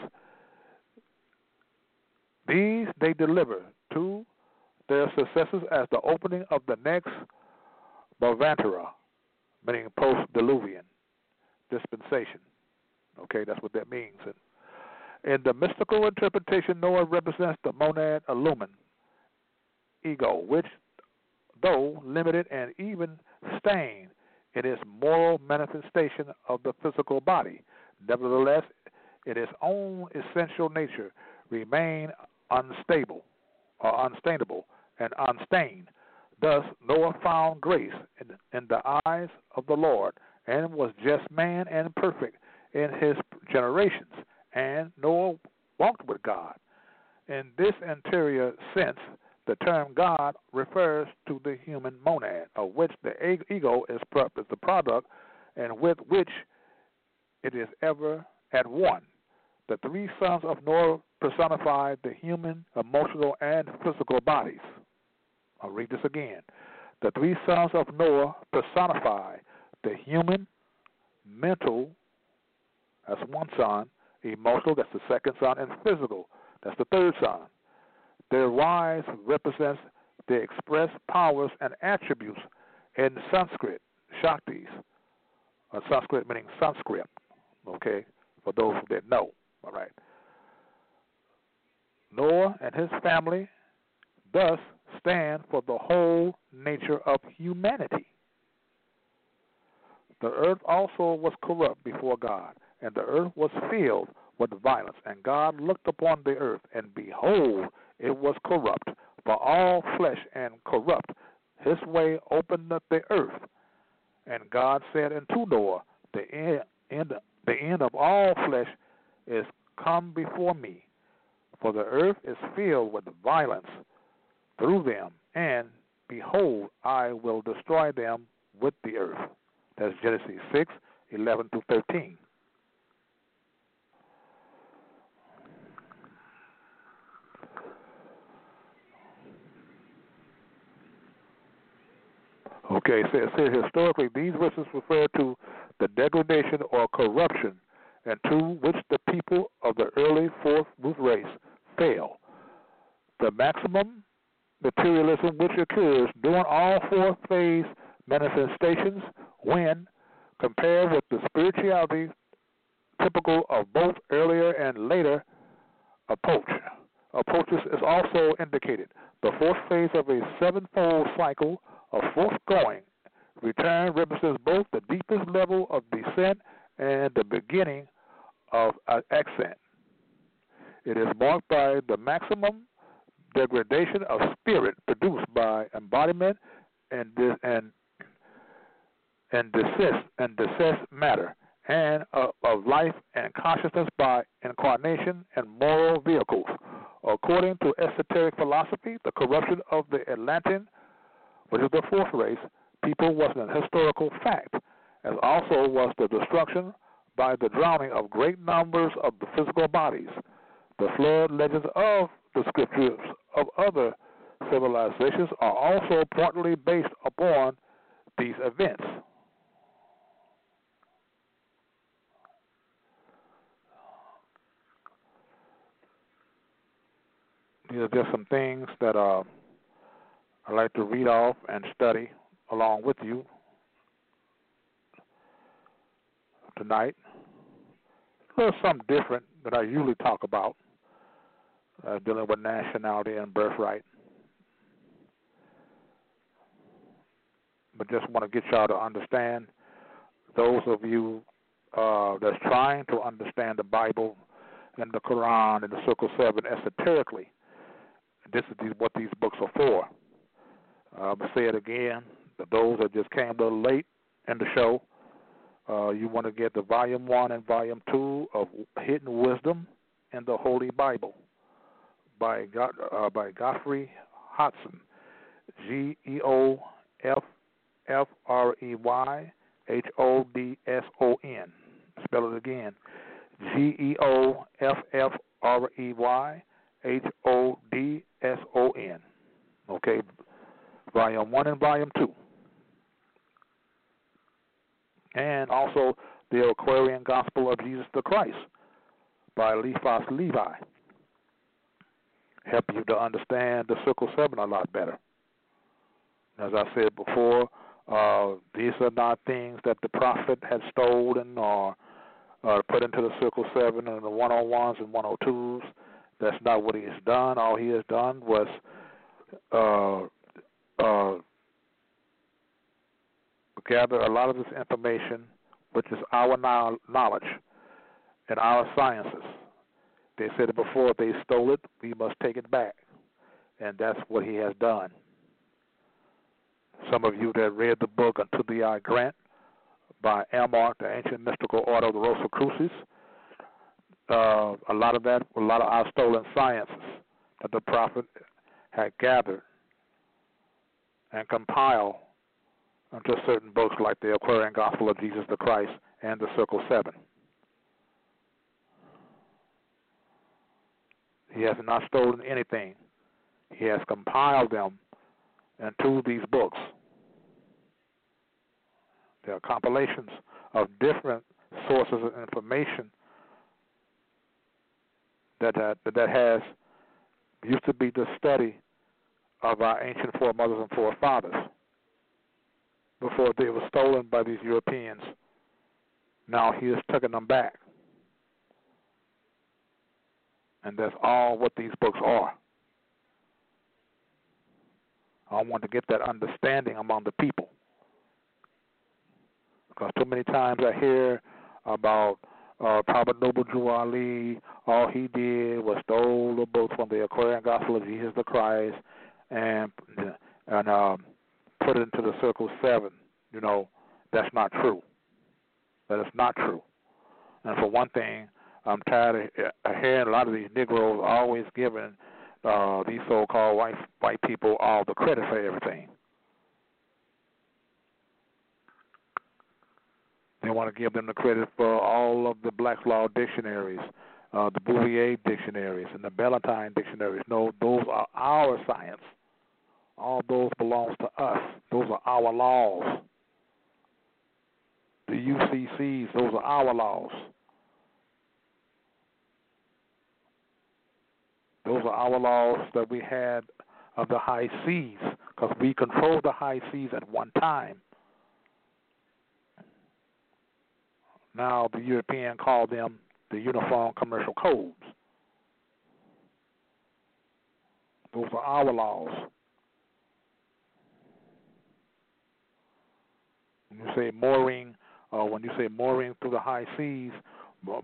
These they deliver to their successors as the opening of the next Manvantara, meaning post-diluvian dispensation. Okay, that's what that means. And in the mystical interpretation, Noah represents the monad illumined ego, which, though limited and even stained, it is moral manifestation of the physical body. Nevertheless, in its own essential nature, remain unstable or unstainable and unstained. Thus, Noah found grace in, in the eyes of the Lord and was just man and perfect in his generations. And Noah walked with God. In this interior sense, the term God refers to the human monad, of which the ego is the product and with which it is ever at one. The three sons of Noah personified the human, emotional, and physical bodies. I'll read this again. The three sons of Noah personify the human, mental, that's one son, emotional, that's the second son, and physical, that's the third son. Their wives represents the expressed powers and attributes in Sanskrit, Shaktis. Uh, Sanskrit meaning Sanskrit, okay, for those that know, all right. Noah and his family thus stand for the whole nature of humanity. The earth also was corrupt before God, and the earth was filled with violence. And God looked upon the earth, and behold, it was corrupt, for all flesh and corrupt. His way opened up the earth. And God said unto Noah, The end, the end of all flesh is come before me, for the earth is filled with violence through them, and behold, I will destroy them with the earth. That's Genesis 6, 11 to 13. Okay, so it says historically these verses refer to the degradation or corruption and to which the people of the early fourth root race fell. The maximum materialism which occurs during all four phase manifestations when compared with the spirituality typical of both earlier and later approach. Approaches is also indicated. The fourth phase of a sevenfold cycle of forthgoing Return represents both the deepest level of descent and the beginning of an ascent. It is marked by the maximum degradation of spirit produced by embodiment and and and desist and desist matter and uh, of life and consciousness by incarnation and moral vehicles. According to esoteric philosophy, the corruption of the Atlantean, which is the fourth race, people was an historical fact, as also was the destruction by the drowning of great numbers of the physical bodies. The flood legends of the scriptures of other civilizations are also partly based upon these events. These are just some things that uh, I like to read off and study along with you tonight. There's something different that I usually talk about, uh, dealing with nationality and birthright. But just want to get y'all to understand, those of you uh, that's trying to understand the Bible and the Quran and the Circle 7 esoterically, this is what these books are for. I'm going to say it again. Those that just came a little late in the show, uh, you want to get the volume one and volume two of Hidden Wisdom in the Holy Bible by God, uh, by Godfrey Hodson, G E O F F R E Y H O D S O N. Spell it again. G E O F F R E Y H O D S O N. Okay, volume one and volume two and also the Aquarian Gospel of Jesus the Christ by Eliphas Levi. Help you to understand the Circle 7 a lot better. As I said before, uh, these are not things that the prophet had stolen or uh, put into the Circle 7 and the 101s and 102s. That's not what he has done. All he has done was uh, uh, gather a lot of this information, which is our knowledge and our sciences. They said it before, they stole it, we must take it back. And that's what he has done. Some of you that read the book Unto Thee I Grant by AMORC, the Ancient Mystical Order of the Rosicrucians, uh, a lot of that, a lot of our stolen sciences that the prophet had gathered and compile unto certain books like the Aquarian Gospel of Jesus the Christ and the Circle Seven. He has not stolen anything. He has compiled them into these books. They are compilations of different sources of information that that, that has used to be the study of our ancient foremothers and forefathers before they were stolen by these Europeans. Now he is taken them back. And that's all what these books are. I want to get that understanding among the people. Because too many times I hear about uh, Prophet Noble Drew Ali, all he did was stole the book from the Aquarian Gospel of Jesus the Christ and and um, put it into the circle seven. You know, that's not true. That is not true. And for one thing, I'm tired of hearing a lot of these Negroes always giving uh, these so-called white white people all the credit for everything. They want to give them the credit for all of the Black Law dictionaries, uh, the Bouvier dictionaries, and the Ballentine dictionaries. No, those are our science. All those belongs to us. Those are our laws. The UCCs, those are our laws. Those are our laws that we had of the high seas, because we controlled the high seas at one time. Now the European called them the Uniform Commercial Codes. Those are our laws. When you say mooring, uh, when you say mooring through the high seas,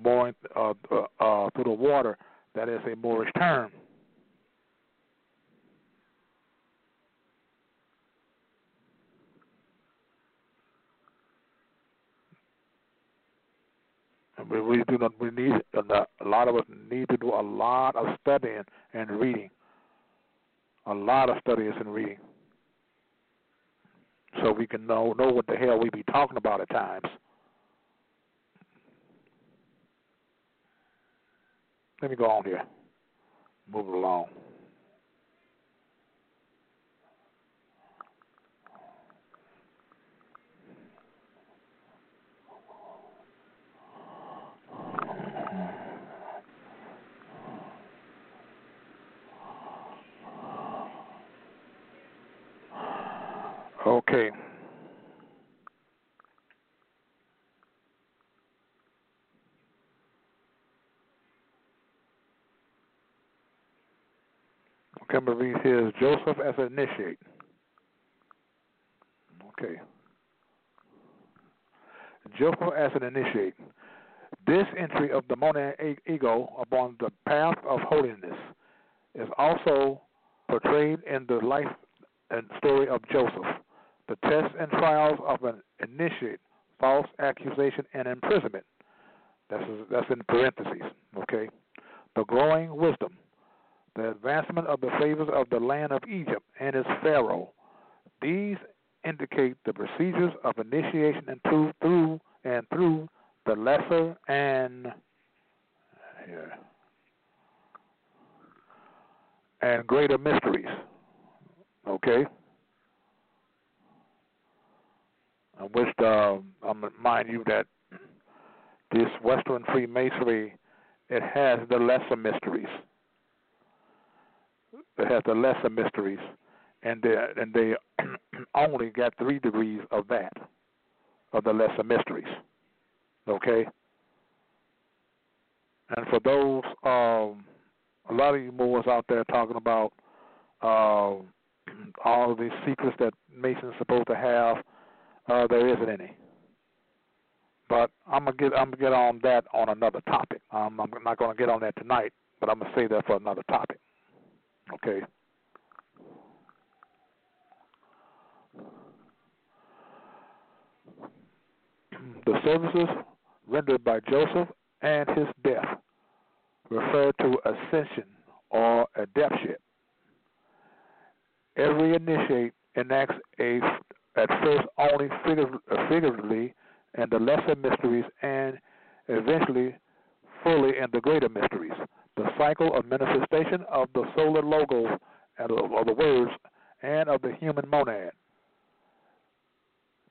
mooring uh, uh, uh, through the water, that is a Moorish term. We, we do not. We need a lot of us need to do a lot of studying and reading. A lot of studying and reading, so we can know know what the hell we be talking about at times. Let me go on here. Move along. Okay. Okay, I'm read Joseph as an initiate. Okay. Joseph as an initiate. This entry of the monad ego upon the path of holiness is also portrayed in the life and story of Joseph. The tests and trials of an initiate, false accusation, and imprisonment. That's that's in parentheses. Okay. The growing wisdom, the advancement of the favors of the land of Egypt and its pharaoh. These indicate the procedures of initiation into through and through the lesser and here and greater mysteries. Okay. I wish uh, I'm remind you that this Western Freemasonry it has the lesser mysteries. It has the lesser mysteries, and they and they only got three degrees of that, of the lesser mysteries. Okay. And for those, um, a lot of you Moors out there talking about uh, all these secrets that Mason's supposed to have uh, there isn't any. But I'm gonna get I'm gonna get on that on another topic. Um, I'm not gonna get on that tonight, but I'm gonna say that for another topic. Okay. The services rendered by Joseph and his death refer to ascension or adeptship. Every initiate enacts a at first only uh, figuratively in the lesser mysteries and eventually fully in the greater mysteries. The cycle of manifestation of the solar logos and of the words and of the human monad.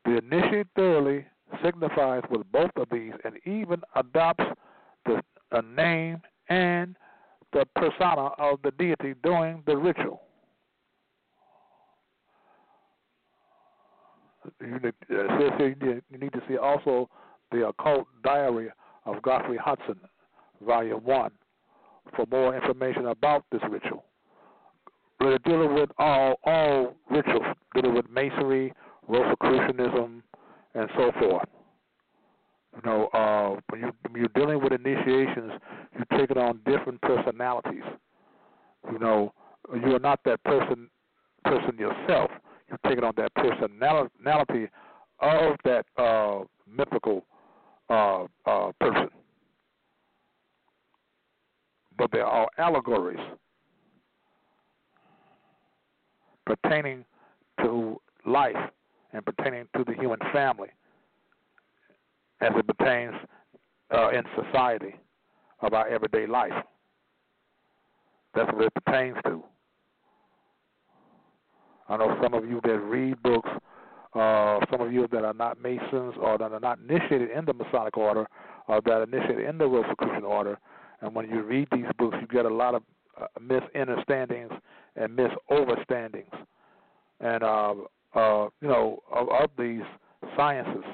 The initiate thoroughly signifies with both of these and even adopts the name and the persona of the deity during the ritual. You need, uh, you need, to see also the occult diary of Godfrey Hodson, volume one, for more information about this ritual. But dealing with all all rituals, dealing with masonry, Rosicrucianism, and so forth. You know, uh, when you when you're dealing with initiations, you take it on different personalities. You know, you are not that person person yourself you take it on that personality of that uh, mythical uh, uh, person. But they are allegories pertaining to life and pertaining to the human family as it pertains uh, in society of our everyday life. That's what it pertains to. I know some of you that read books, uh, some of you that are not Masons or that are not initiated in the Masonic order or that are initiated in the Rosicrucian order. And when you read these books, you get a lot of uh, misunderstandings and misoverstandings, and uh, uh, you know of, of these sciences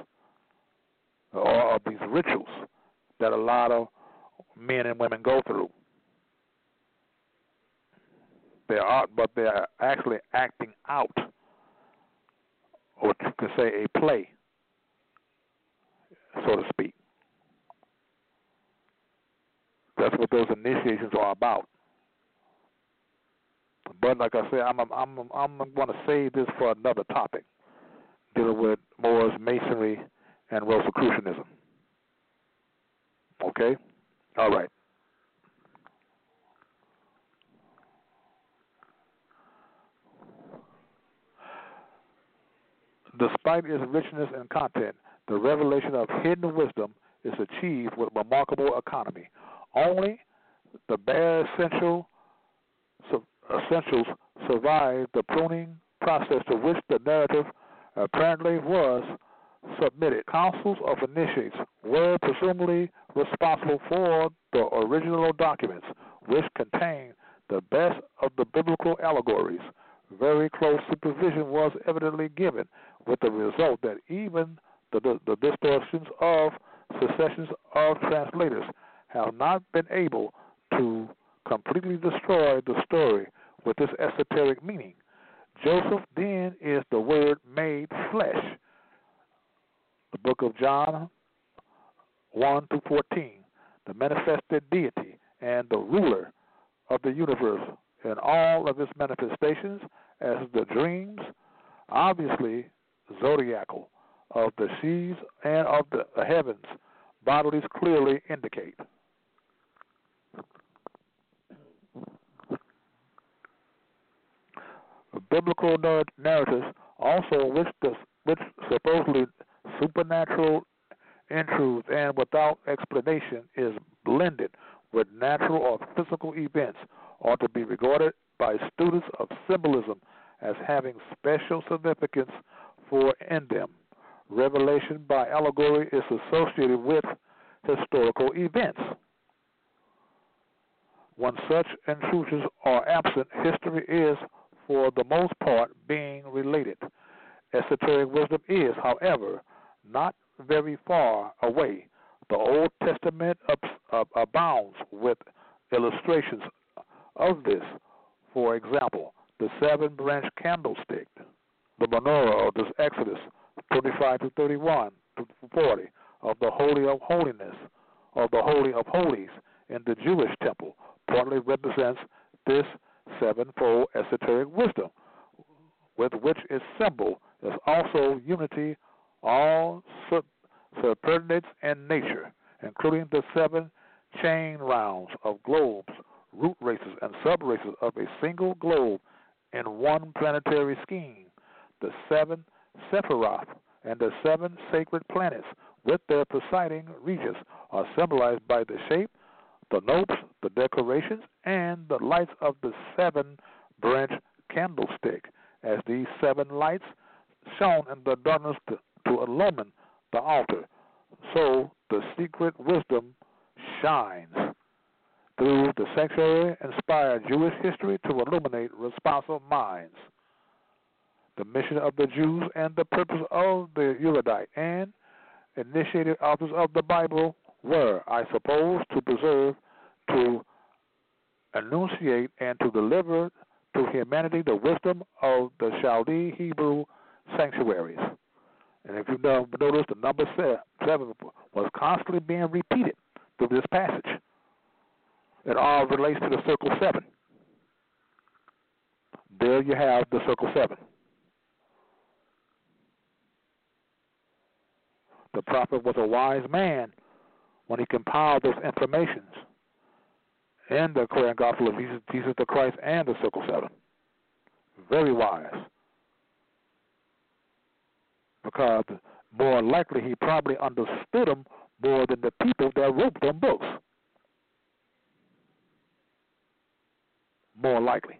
or of these rituals that a lot of men and women go through. They are, but they are actually acting out, or you could say a play so to speak. That's what those initiations are about. But like I said, I'm I'm I'm, I'm going to save this for another topic, dealing with Moors Masonry and Rosicrucianism. Okay, all right. Despite its richness and content, the revelation of hidden wisdom is achieved with remarkable economy. Only the bare essential essentials survive the pruning process to which the narrative apparently was submitted. Councils of initiates were presumably responsible for the original documents, which contain the best of the biblical allegories. Very close supervision was evidently given, with the result that even the, the, the distortions of successions of translators have not been able to completely destroy the story with this esoteric meaning. Joseph then is the Word made flesh. The book of John 1 to 14, the manifested deity and the ruler of the universe in all of its manifestations as the dreams, obviously zodiacal, of the seas and of the heavens, bodies clearly indicate. biblical narratives also which the, which supposedly supernatural in truth and without explanation is blended with natural or physical events are to be regarded by students of symbolism as having special significance for in them. Revelation by allegory is associated with historical events. When such intrusions are absent, history is for the most part being related. Esoteric wisdom is, however, not very far away. The Old Testament abounds with illustrations of this. For example, the seven branch candlestick, the menorah of this Exodus 25 to 31 to 40, of the Holy of Holiness, of the Holy of Holies in the Jewish temple, partly represents this sevenfold esoteric wisdom, with which its symbol is also unity, all subordinates in nature, including the seven chain rounds of globes, root races, and sub races of a single globe in one planetary scheme, the seven Sephiroth and the seven sacred planets with their presiding regents are symbolized by the shape the notes, the decorations, and the lights of the seven branch candlestick, as these seven lights shone in the darkness to, to illumine the altar. So the secret wisdom shines through the sanctuary inspired Jewish history to illuminate responsive minds. The mission of the Jews and the purpose of the erudite and initiated authors of the Bible were, I suppose, to preserve, to enunciate, and to deliver to humanity the wisdom of the Chaldee Hebrew sanctuaries. And if you notice, the number seven was constantly being repeated through this passage. It all relates to the circle seven. There you have the circle seven. The prophet was a wise man when he compiled those informations in the Aquarian Gospel of Jesus, Jesus the Christ and the Circle Seven. Very wise. Because more likely he probably understood them more than the people that wrote them books. More likely.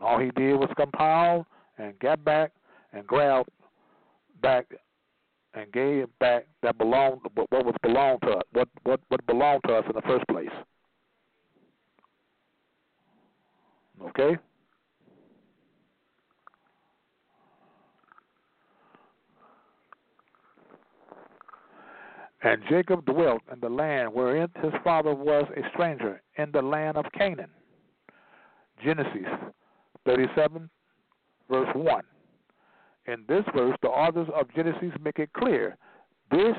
All he did was compile and get back and grabbed back and gave back that belonged what was belonged to us, what what what belonged to us in the first place. Okay. And Jacob dwelt in the land wherein his father was a stranger, in the land of Canaan. Genesis 37, verse 1. In this verse, the authors of Genesis make it clear this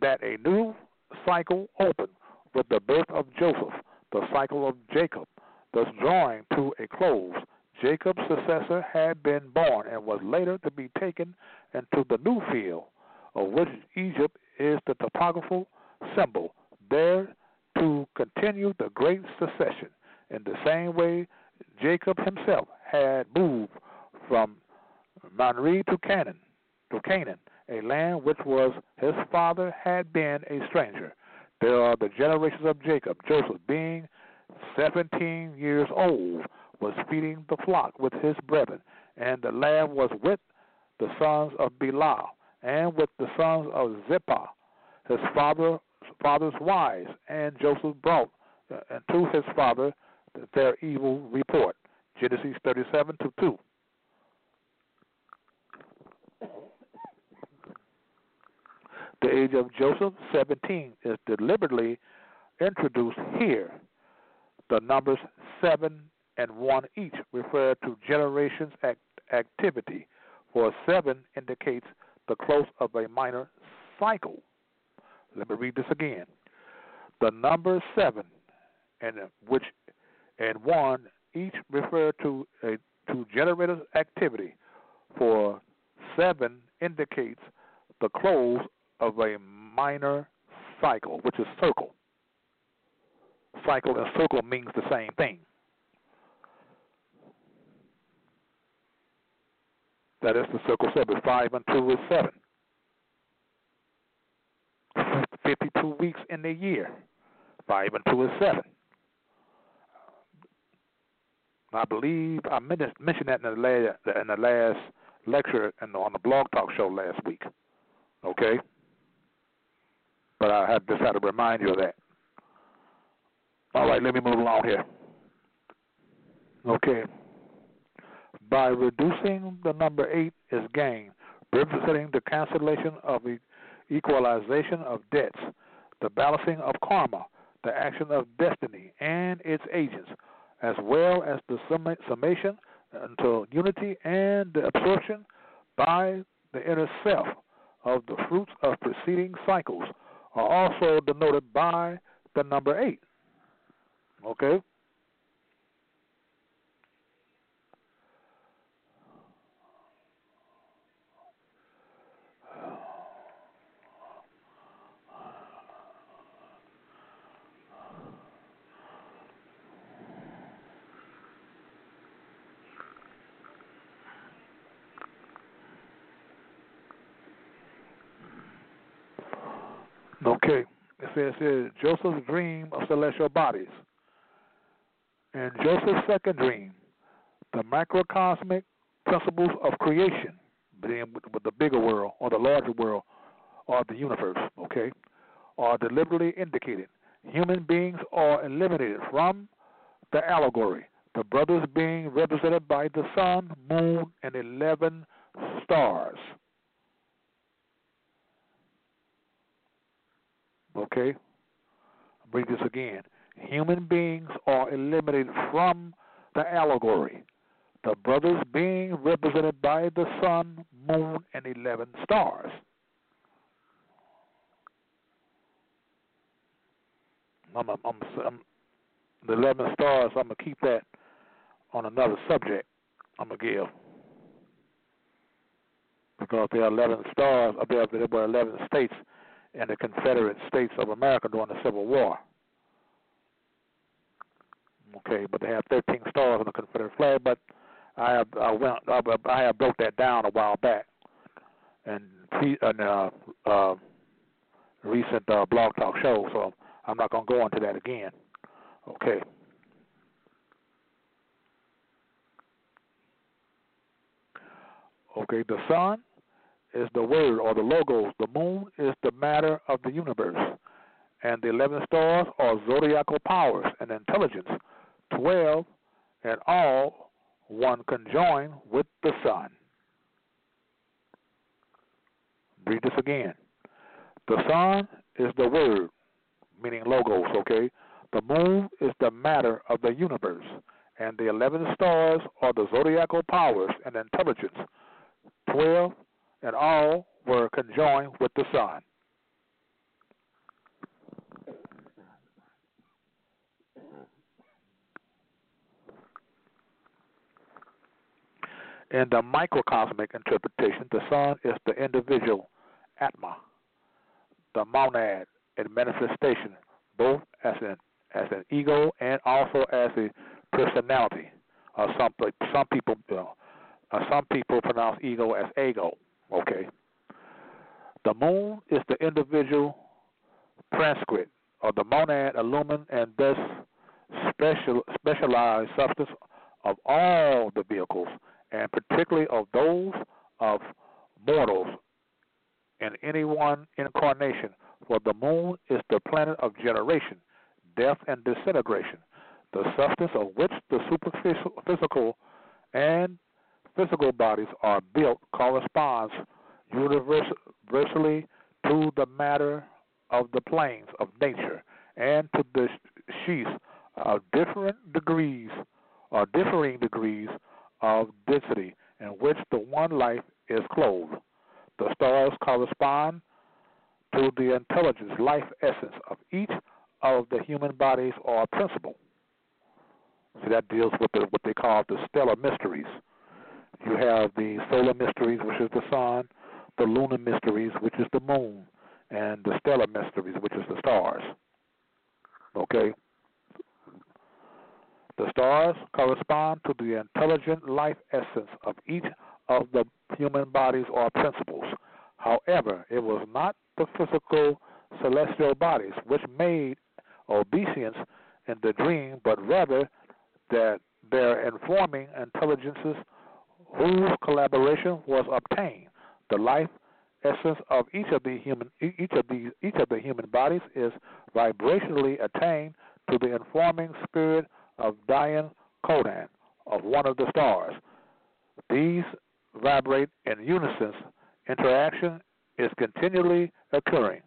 that a new cycle opened with the birth of Joseph, the cycle of Jacob, thus drawing to a close. Jacob's successor had been born and was later to be taken into the new field, of which Egypt is the topographical symbol, there to continue the great succession. In the same way, Jacob himself had moved from Mamre to Canaan, to Canaan, a land which was his father had been a stranger. There are the generations of Jacob. Joseph, being seventeen years old, was feeding the flock with his brethren, and the lamb was with the sons of Bilhah, and with the sons of Zilpah, his father father's wives, and Joseph brought uh, to his father their evil report. Genesis 37 to 2. The age of Joseph, 17, is deliberately introduced here. The numbers 7 and 1 each refer to generations act- activity, for 7 indicates the close of a minor cycle. Let me read this again. The number 7, and which and 1 each refer to a to generative activity, for 7 indicates the close of a minor cycle, which is circle. Cycle and circle means the same thing. That is the circle seven. Five and two is seven. Fifty-two weeks in the year. Five and two is seven. I believe I mentioned that in the last in the last lecture and on the blog talk show last week. Okay, but I had just had to remind you of that. All right, let me move along here. Okay. By reducing the number eight is gain, representing the cancellation of the equalization of debts, the balancing of karma, the action of destiny and its agents, as well as the summation until unity and the absorption by the inner self of the fruits of preceding cycles are also denoted by the number eight. Okay? Okay. It says here Joseph's dream of celestial bodies. And Joseph's second dream, the macrocosmic principles of creation, being with the bigger world or the larger world or the universe, okay, are deliberately indicated. Human beings are eliminated from the allegory, the brothers being represented by the sun, moon, and 11 stars. Okay? I'll read this again. Human beings are eliminated from the allegory. The brothers being represented by the sun, moon, and 11 stars. I'm, I'm, I'm, the 11 stars, I'm going to keep that on another subject I'm going to give. Because there are 11 stars, there, there were 11 states in the Confederate States of America during the Civil War. Okay, but they have 13 stars on the Confederate flag. But I have I went I I have broke that down a while back, and in uh, uh, recent uh, blog talk show. So I'm not going to go into that again. Okay. Okay, the sun is the word or the logos. The moon is the matter of the universe. And the 11 stars are zodiacal powers and intelligence. 12 and all, one conjoin with the sun. Read this again. The sun is the word, meaning logos, okay? The moon is the matter of the universe. And the 11 stars are the zodiacal powers and intelligence. Twelve and all were conjoined with the sun. In the microcosmic interpretation, the sun is the individual atma, the monad in manifestation, both as an as an ego and also as a personality. Uh, some some people uh, some people pronounce ego as ego. Okay. The moon is the individual transcript of the monad illumined and thus special specialized substance of all the vehicles and particularly of those of mortals in any one incarnation, for the moon is the planet of generation, death, and disintegration, the substance of which the superficial physical and physical bodies are built corresponds universally to the matter of the planes of nature and to the sheaths of different degrees or differing degrees of density in which the one life is clothed. The stars correspond to the intelligence, life essence of each of the human bodies or principle. So that deals with the, what they call the stellar mysteries. You have the solar mysteries, which is the sun, the lunar mysteries, which is the moon, and the stellar mysteries, which is the stars. Okay? The stars correspond to the intelligent life essence of each of the human bodies or principles. However, it was not the physical celestial bodies which made obeisance in the dream, but rather that their informing intelligences whose collaboration was obtained. The life essence of each of the human each of these each of the human bodies is vibrationally attained to the informing spirit of Dhyan Chohan of one of the stars. These vibrate in unison. Interaction is continually occurring.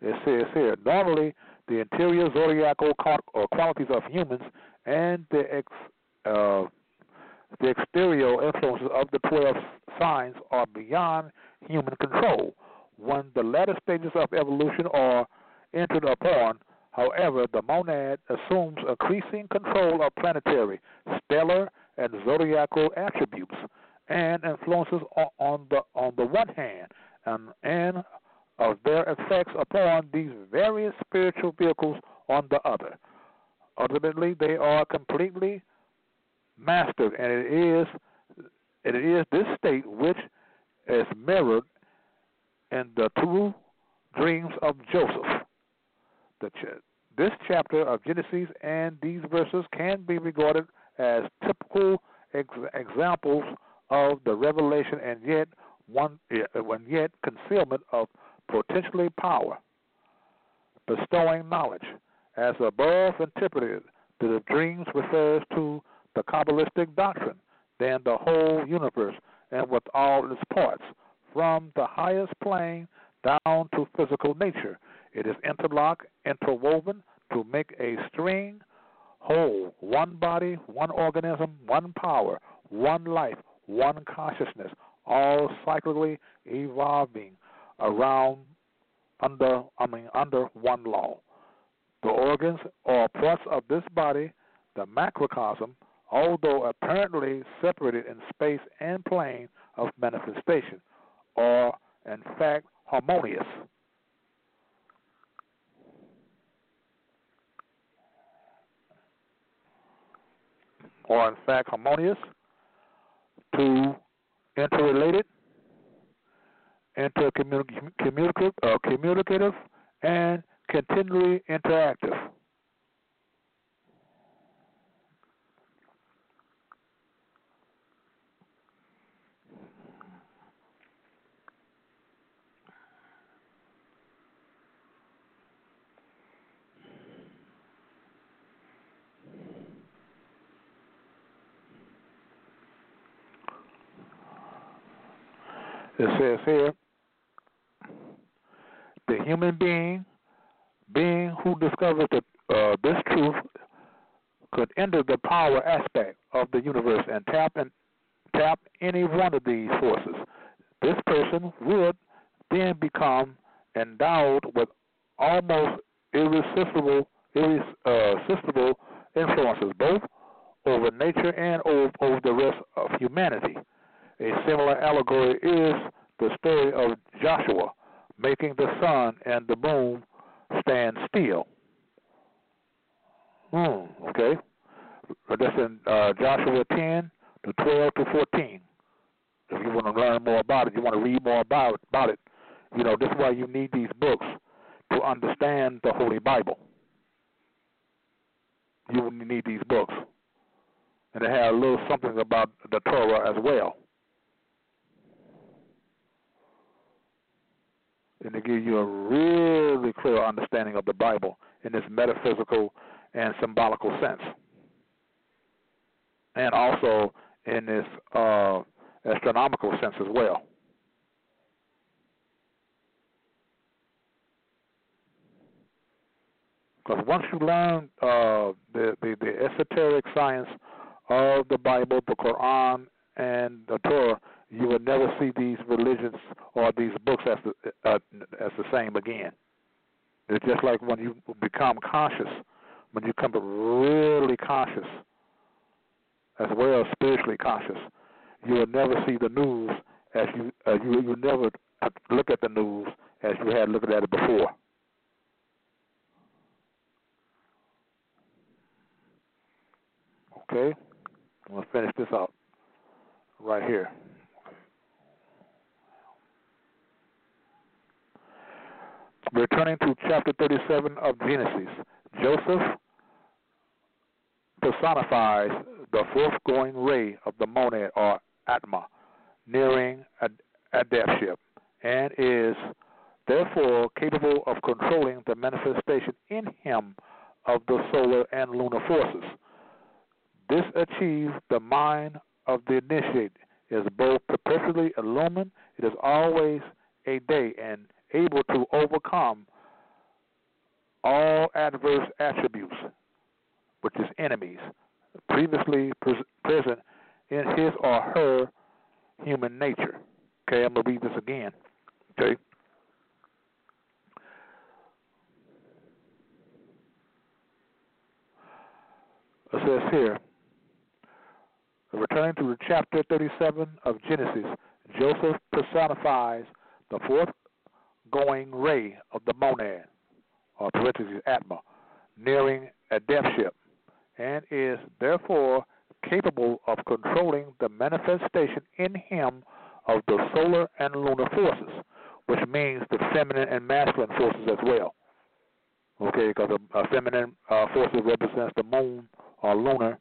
It says here, normally the interior zodiacal qualities of humans and the ex, uh, the exterior influences of the 12 signs are beyond human control. When the latter stages of evolution are entered upon, However, the monad assumes increasing control of planetary, stellar, and zodiacal attributes and influences on the on the one hand and, and of their effects upon these various spiritual vehicles on the other. Ultimately, they are completely mastered, and it is it is this state which is mirrored in the two dreams of Joseph. The this chapter of Genesis and these verses can be regarded as typical ex- examples of the revelation and yet one eh, and yet concealment of potentially power, bestowing knowledge. As above interpreted, the dreams refers to the Kabbalistic doctrine, than the whole universe and with all its parts, from the highest plane down to physical nature. It is interlocked, interwoven, to make a string whole, one body, one organism, one power, one life, one consciousness, all cyclically evolving around under I mean under one law. The organs or parts of this body, the macrocosm, although apparently separated in space and plane of manifestation, are in fact harmonious. are in fact harmonious, two interrelated, intercommunicative, uh, communicative, and continually interactive. It says here, the human being, being who discovers the, uh, this truth, could enter the power aspect of the universe and tap and tap any one of these forces This person would then become endowed with almost irresistible, irresistible influences, both over nature and over, over the rest of humanity. A similar allegory is the story of Joshua making the sun and the moon stand still. Hmm, okay. That's in uh, Joshua 10 to 12 to 14. If you want to learn more about it, you want to read more about, about it, you know, this is why you need these books to understand the Holy Bible. You need these books. And they have a little something about the Torah as well. And to give you a really clear understanding of the Bible in this metaphysical and symbolical sense. And also in this uh, astronomical sense as well. Because once you learn uh, the, the, the esoteric science of the Bible, the Quran, and the Torah, you will never see these religions or these books as the, uh, as the same again. It's just like when you become conscious, when you become really conscious, as well as spiritually conscious, you will never see the news as you uh, you you never look at the news as you had looked at it before. Okay, I'm gonna finish this out right here. Returning to chapter 37 of Genesis, Joseph personifies the forthgoing ray of the monad or atma, nearing a, a adeptship, and is therefore capable of controlling the manifestation in him of the solar and lunar forces. This achieves the mind of the initiate is both perpetually illumined, it is always a day, and able to overcome all adverse attributes, which is enemies, previously pres- present in his or her human nature. Okay, I'm going to read this again. Okay. It says here, returning to chapter 37 of Genesis, Joseph personifies the fourth going ray of the monad, or parentheses, Atma, nearing a death ship, and is therefore capable of controlling the manifestation in him of the solar and lunar forces, which means the feminine and masculine forces as well. Okay, because a, a feminine uh, represents the moon or lunar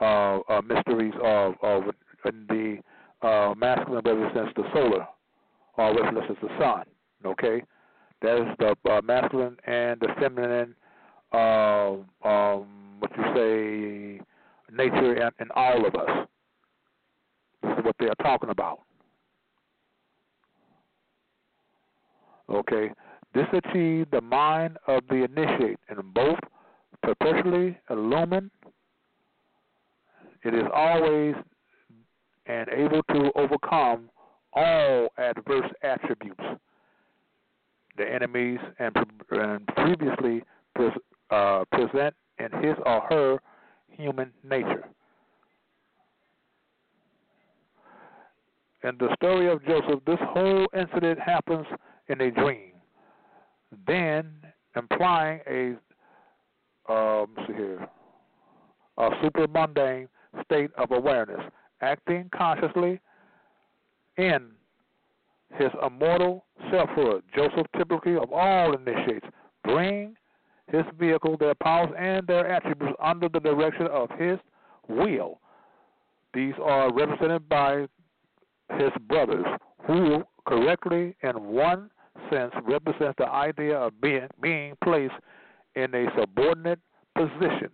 uh, uh, mysteries of, of the uh, masculine represents the solar or represents the sun. Okay, that is the uh, masculine and the feminine. Uh, um, what you say, nature in, in all of us. This is what they are talking about. Okay, this achieved the mind of the initiate in both perpetually illumined. It is always and able to overcome all adverse attributes, the enemies, and, and previously pres, uh, present in his or her human nature. In the story of Joseph, this whole incident happens in a dream, then implying a um, see here, a super mundane state of awareness, acting consciously in his immortal selfhood. Joseph, typically of all initiates, bring his vehicle, their powers, and their attributes under the direction of his will. These are represented by his brothers, who correctly, in one sense, represent the idea of being, being placed in a subordinate position.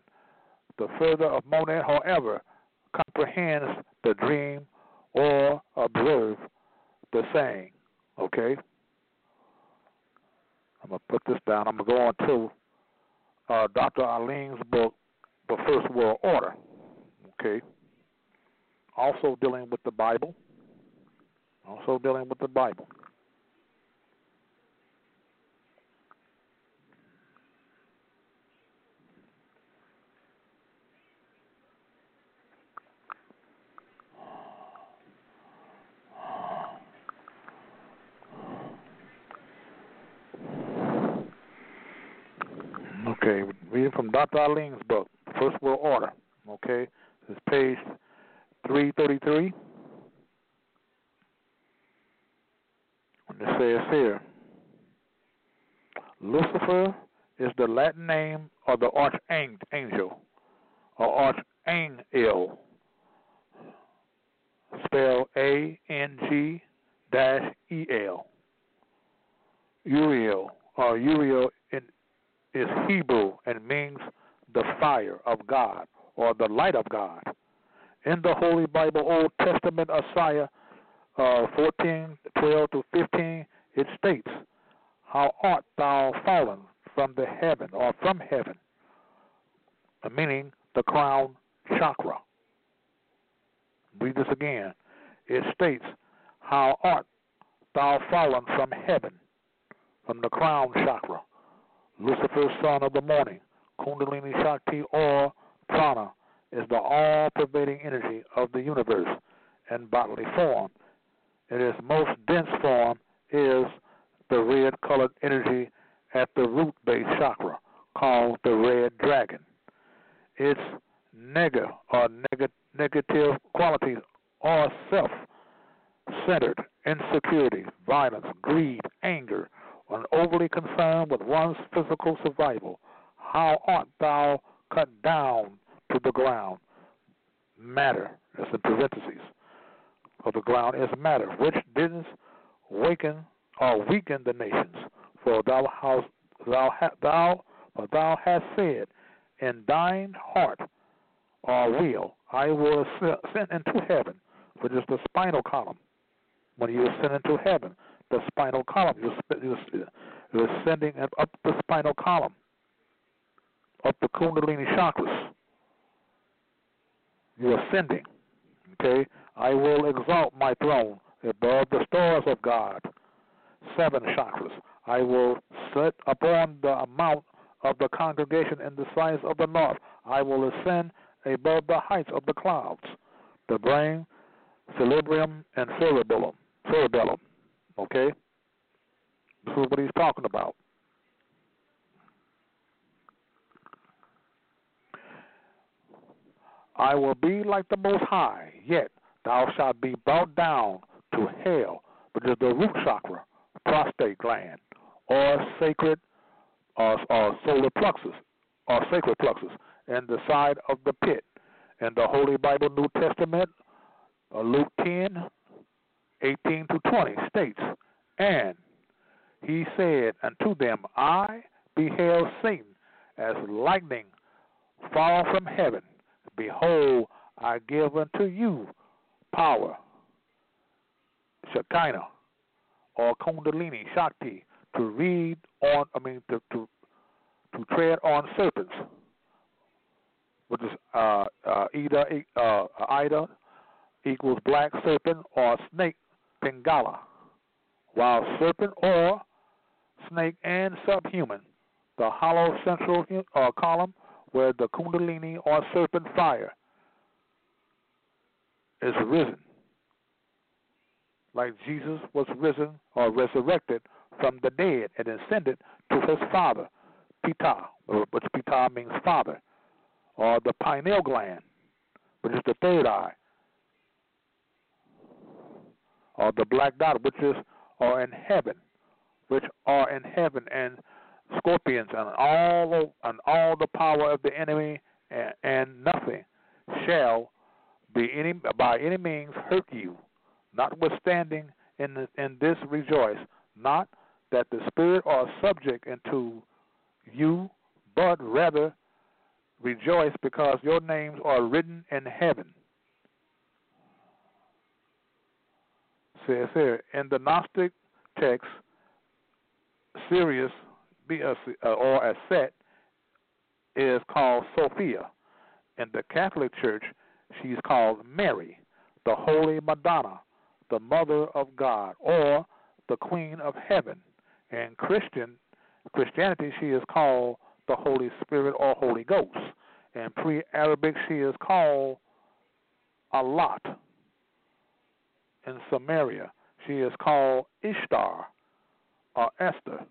The further of monad, however, comprehends the dream or observe the saying. Okay? I'm to put this down. I'm to go on to uh, Dr. Arlene's book, The First World Order. Okay. Also dealing with the Bible. Also dealing with the Bible. Okay, reading from Dr. Arlene's book, First World Order. Okay, this is page 333. And it says here Lucifer is the Latin name of the archangel or archangel, spelled A N G dash E L. Uriel or Uriel is Hebrew and means the fire of God or the light of God. In the Holy Bible, Old Testament, Isaiah uh, 14, 12 to 15, it states, How art thou fallen from the heaven or from heaven? Meaning the crown chakra. Read this again. It states, How art thou fallen from heaven, from the crown chakra? Lucifer, son of the morning, Kundalini Shakti or prana, is the all pervading energy of the universe in bodily form. In its most dense form is the red colored energy at the root base chakra, called the red dragon. Its nega or neg- negative qualities are self centered, insecurity, violence, greed, anger, and overly concerned with one's physical survival. How art thou cut down to the ground? Matter, that's in parentheses, of the ground is matter, which didn't waken or weaken the nations. For thou hast thou thou for thou hast said, in thine heart or will I will ascend into heaven, which is the spinal column. When you ascend into heaven, the spinal column, you're, you're, you're ascending up the spinal column, up the Kundalini chakras. You're ascending. Okay? I will exalt my throne above the stars of God. Seven chakras. I will set upon the amount of the congregation in the size of the north. I will ascend above the heights of the clouds. The brain, cerebrum, and cerebellum. Cerebellum. Okay? This is what he's talking about. I will be like the Most High, yet thou shalt be brought down to hell, which is the root chakra, prostate gland, or sacred or, solar plexus, or sacred plexus, and the side of the pit. In the Holy Bible New Testament, uh, Luke 10, 18 to 20 states, And he said unto them, I beheld Satan as lightning fall from heaven. Behold, I give unto you power, Shekinah, or Kundalini, Shakti, to read on, I mean, to, to, to tread on serpents, which is uh, uh, Ida, uh, Ida equals black serpent or snake, Pingala, while serpent or snake and Sushumna, the hollow central uh, column where the Kundalini or serpent fire is risen, like Jesus was risen or resurrected from the dead and ascended to his Father, Pita, which Pita means Father, or the pineal gland, which is the third eye, or the black dot, which is or in heaven, which are in heaven, and scorpions and all and all the power of the enemy, and, and nothing shall be any by any means hurt you. Notwithstanding, in the, in this rejoice, not that the spirit are subject unto you, but rather rejoice because your names are written in heaven. Says here in the Gnostic text, Sirius uh, or a set is called Sophia. In the Catholic Church, she's called Mary, the Holy Madonna, the the Mother of God or the Queen of Heaven. In Christian Christianity, she is called the Holy Spirit or Holy Ghost. In pre-Arabic, she is called Alat. In Samaria, she is called Ishtar or Esther.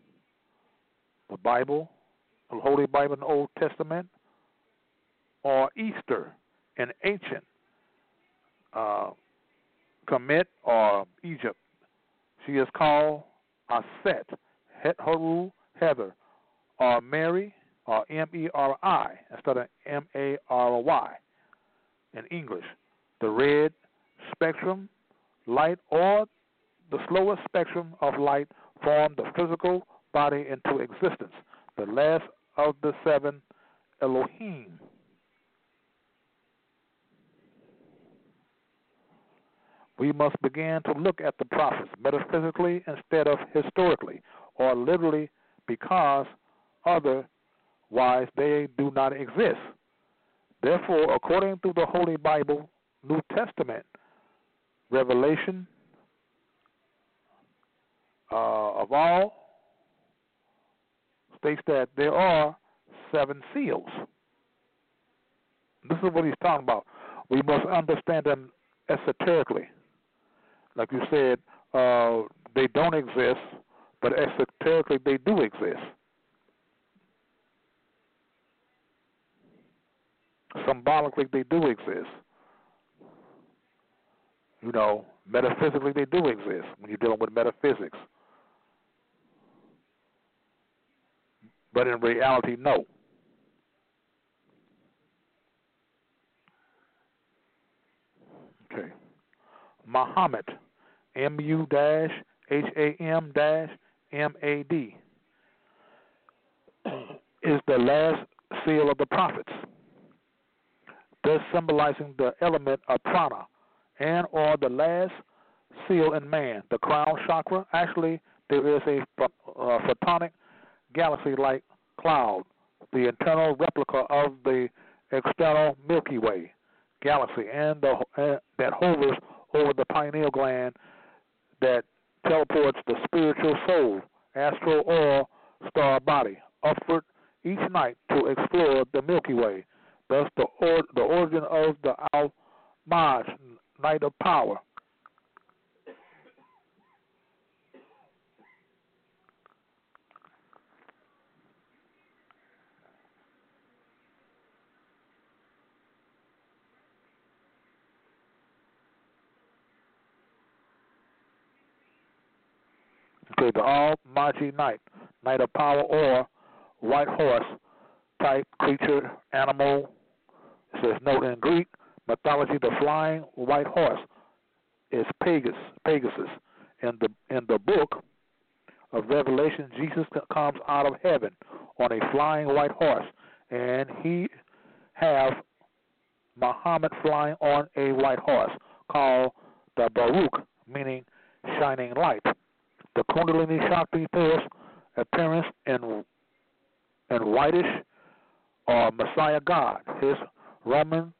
The Bible, the Holy Bible in the Old Testament, or Easter in ancient uh, Kemet or Egypt. She is called Aset, Het Haru, Hathor, or Mary, or M E R I instead of M A R Y in English. The red spectrum light or the slowest spectrum of light form the physical body into existence. The last of the seven Elohim. We must begin to look at the prophets metaphysically instead of historically, or literally because otherwise they do not exist. Therefore, according to the Holy Bible, New Testament, Revelation uh, of all states that there are seven seals. This is what he's talking about. We must understand them esoterically. Like you said, uh, they don't exist, but esoterically they do exist. Symbolically, they do exist. You know, metaphysically, they do exist when you're dealing with metaphysics. But in reality, no. Okay. Muhammad, M U dash H A M dash M A D, is the last seal of the prophets, thus symbolizing the element of prana and or the last seal in man, the crown chakra. Actually, there is a uh, photonic galaxy-like cloud, the internal replica of the external Milky Way galaxy, and the, uh, that hovers over the pineal gland that teleports the spiritual soul, astral or star body, upward each night to explore the Milky Way. Thus, the, or, the origin of the night of power. Okay, the Almighty Knight, Night of Power, or White Horse type creature, animal. It says, note in Greek mythology, the flying white horse is Pegasus. Pegasus. In the in the book of Revelation, Jesus comes out of heaven on a flying white horse, and he have Muhammad flying on a white horse, called the Buraq, meaning shining light the Kundalini Shakti force appearance in in whitish or Messiah God. His Roman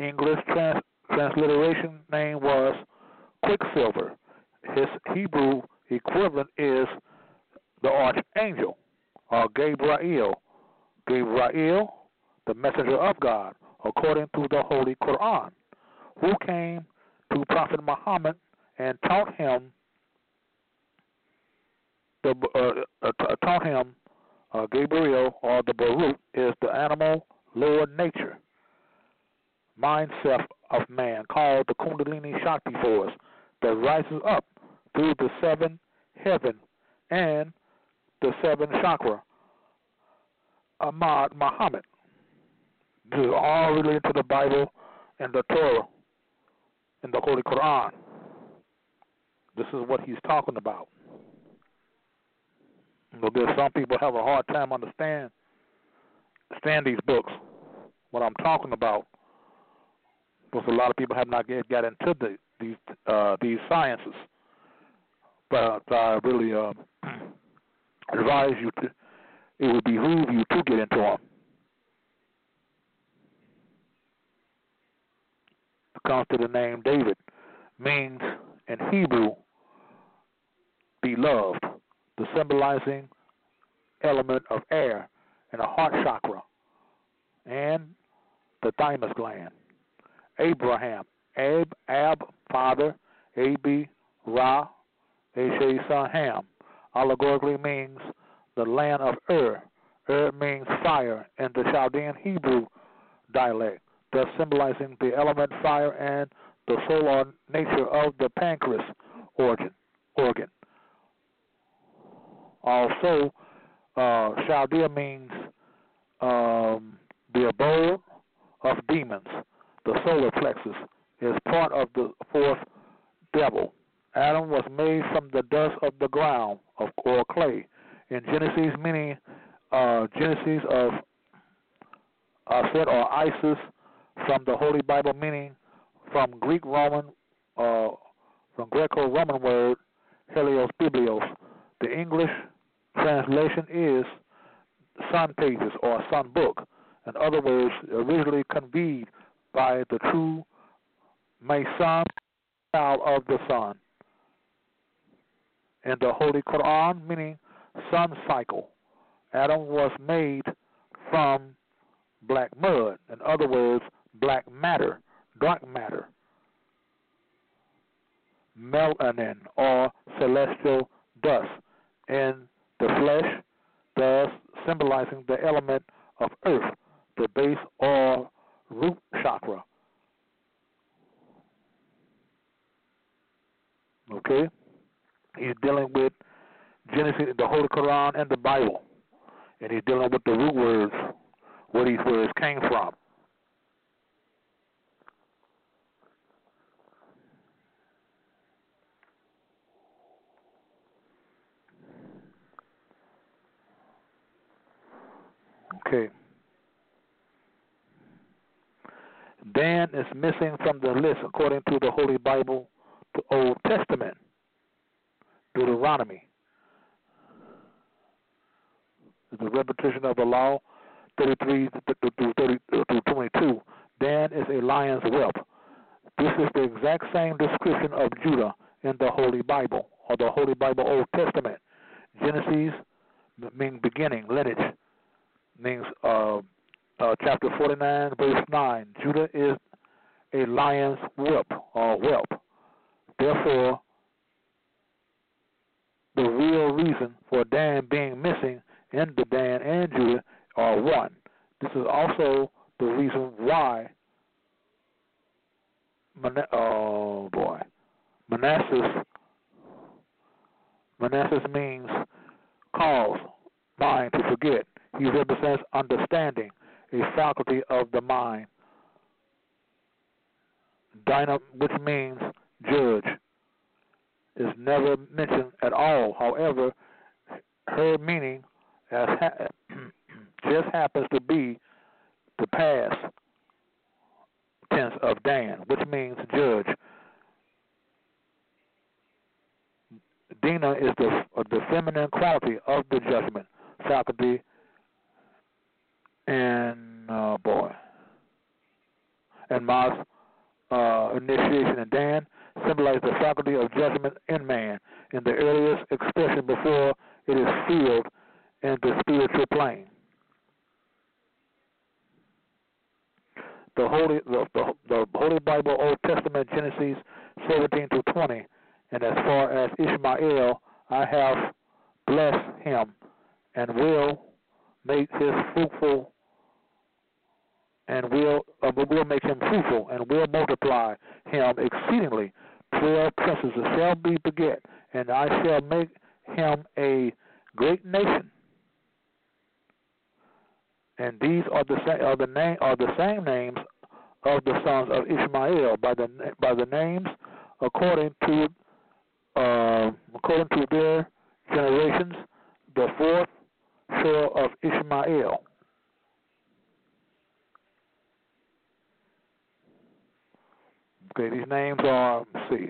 English trans, transliteration name was Quicksilver. His Hebrew equivalent is the Archangel or Gabriel. Gabriel, the messenger of God, according to the Holy Quran, who came to Prophet Muhammad and taught him the uh, uh, taught him uh, Gabriel or the Buraq is the animal lower nature mindset of man called the Kundalini Shakti force that rises up through the seven heaven and the seven chakra. Ahmad Muhammad. This is all related to the Bible and the Torah and the Holy Quran. This is what he's talking about. You know, there's some people have a hard time understand understand these books. What I'm talking about, because a lot of people have not yet got into the, these uh, these sciences. But I really uh, advise you to. It would behoove you to get into them. It comes to the name David means in Hebrew, beloved, the symbolizing element of air in the heart chakra and the thymus gland. Abraham, Ab, Ab, father, Ab, Ra, H.A. son, Ham, allegorically means the land of Ur. Ur means fire in the Chaldean Hebrew dialect, thus symbolizing the element fire and the solar nature of the pancreas organ. organ. Also, uh, Chaldea means um, the abode of demons. The solar plexus is part of the fourth devil. Adam was made from the dust of the ground of or clay. In Genesis, meaning uh, Genesis of Aset or Isis from the Holy Bible, meaning from Greek Roman, uh, from Greco-Roman word Helios Biblios. The English translation is sun pages or sun book. In other words, originally conveyed by the true Mason child of the sun. In the Holy Quran, meaning sun cycle, Adam was made from black mud. In other words, black matter, dark matter, melanin or celestial dust in the flesh, thus symbolizing the element of earth, the base or root chakra. Okay? He's dealing with Genesis, the Holy Quran, and the Bible. And he's dealing with the root words, where these words came from. Okay. Dan is missing from the list according to the Holy Bible, the Old Testament, Deuteronomy. The repetition of the law, 33 to 22. Dan is a lion's whelp. This is the exact same description of Judah in the Holy Bible, or the Holy Bible Old Testament. Genesis means beginning, lineage, means uh, uh, chapter 49, verse 9. Judah is a lion's whelp or whelp. Therefore, the real reason for Dan being missing in the Dan and Judah are one. This is also the reason why. Man- oh boy, Manasseh. Manasseh means cause, mind to forget. He represents understanding, a faculty of the mind. Dinah, which means judge, is never mentioned at all. However, her meaning as ha- just happens to be the past tense of Dan, which means judge. Dina is the the feminine quality of the judgment faculty, and uh, boy, and Ma's uh, initiation and Dan symbolize the faculty of judgment in man in the earliest expression before it is filled in the spiritual plane. The Holy the, the, the Holy Bible Old Testament Genesis 17 to 20, and as far as Ishmael, I have blessed him and will make his fruitful and will uh, will make him fruitful and will multiply him exceedingly. Twelve princes shall be beget, and I shall make him a great nation. And these are the same are the name are the same names of the sons of Ishmael by the by the names according to uh, according to their generations, the fourth shore of Ishmael. Okay, these names are let's see.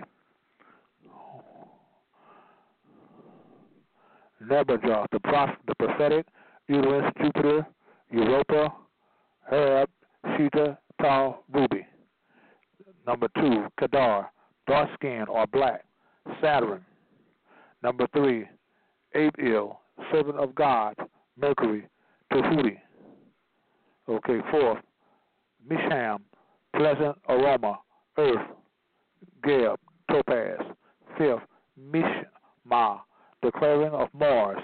Nebuchadnezzar, the prophet, the prophetic, Uranus, Jupiter, Europa, Herab, Sheta, Tau, Ruby. Number two, Kedar, dark skin or black. Saturn. Number three, Abiel, servant of God, Mercury, Tahuti. Okay, fourth, Misham, pleasant aroma, earth, Geb, topaz. Fifth, Mishma, declaring of Mars,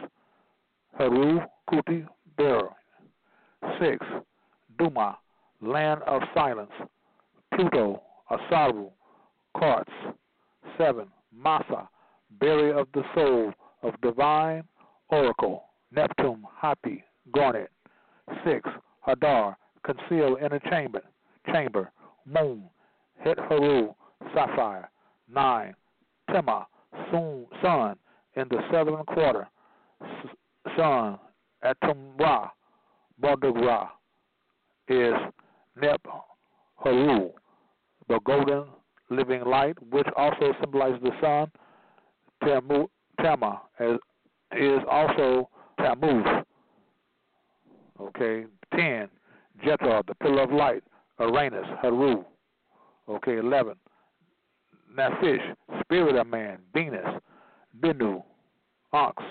Heru, Kuti, bearer. Six, Duma, land of silence. Pluto, Asaru, Quartz. Seven, Masa, barrier of the soul of divine oracle. Neptune, Hapi, Garnet. Six, Hadar, concealed a chamber. Chamber, Moon, Het Haru, Sapphire. Nine, Tema, Sun, in the southern quarter. Sun, Atum Ra, Ra is Neb Haru, the golden living light, which also symbolizes the sun. Tamu, Tama is also Tammuz. Okay, 10. Jethro, the pillar of light. Uranus, Haru. Okay, 11. Naphish, spirit of man. Venus, Binu, ox.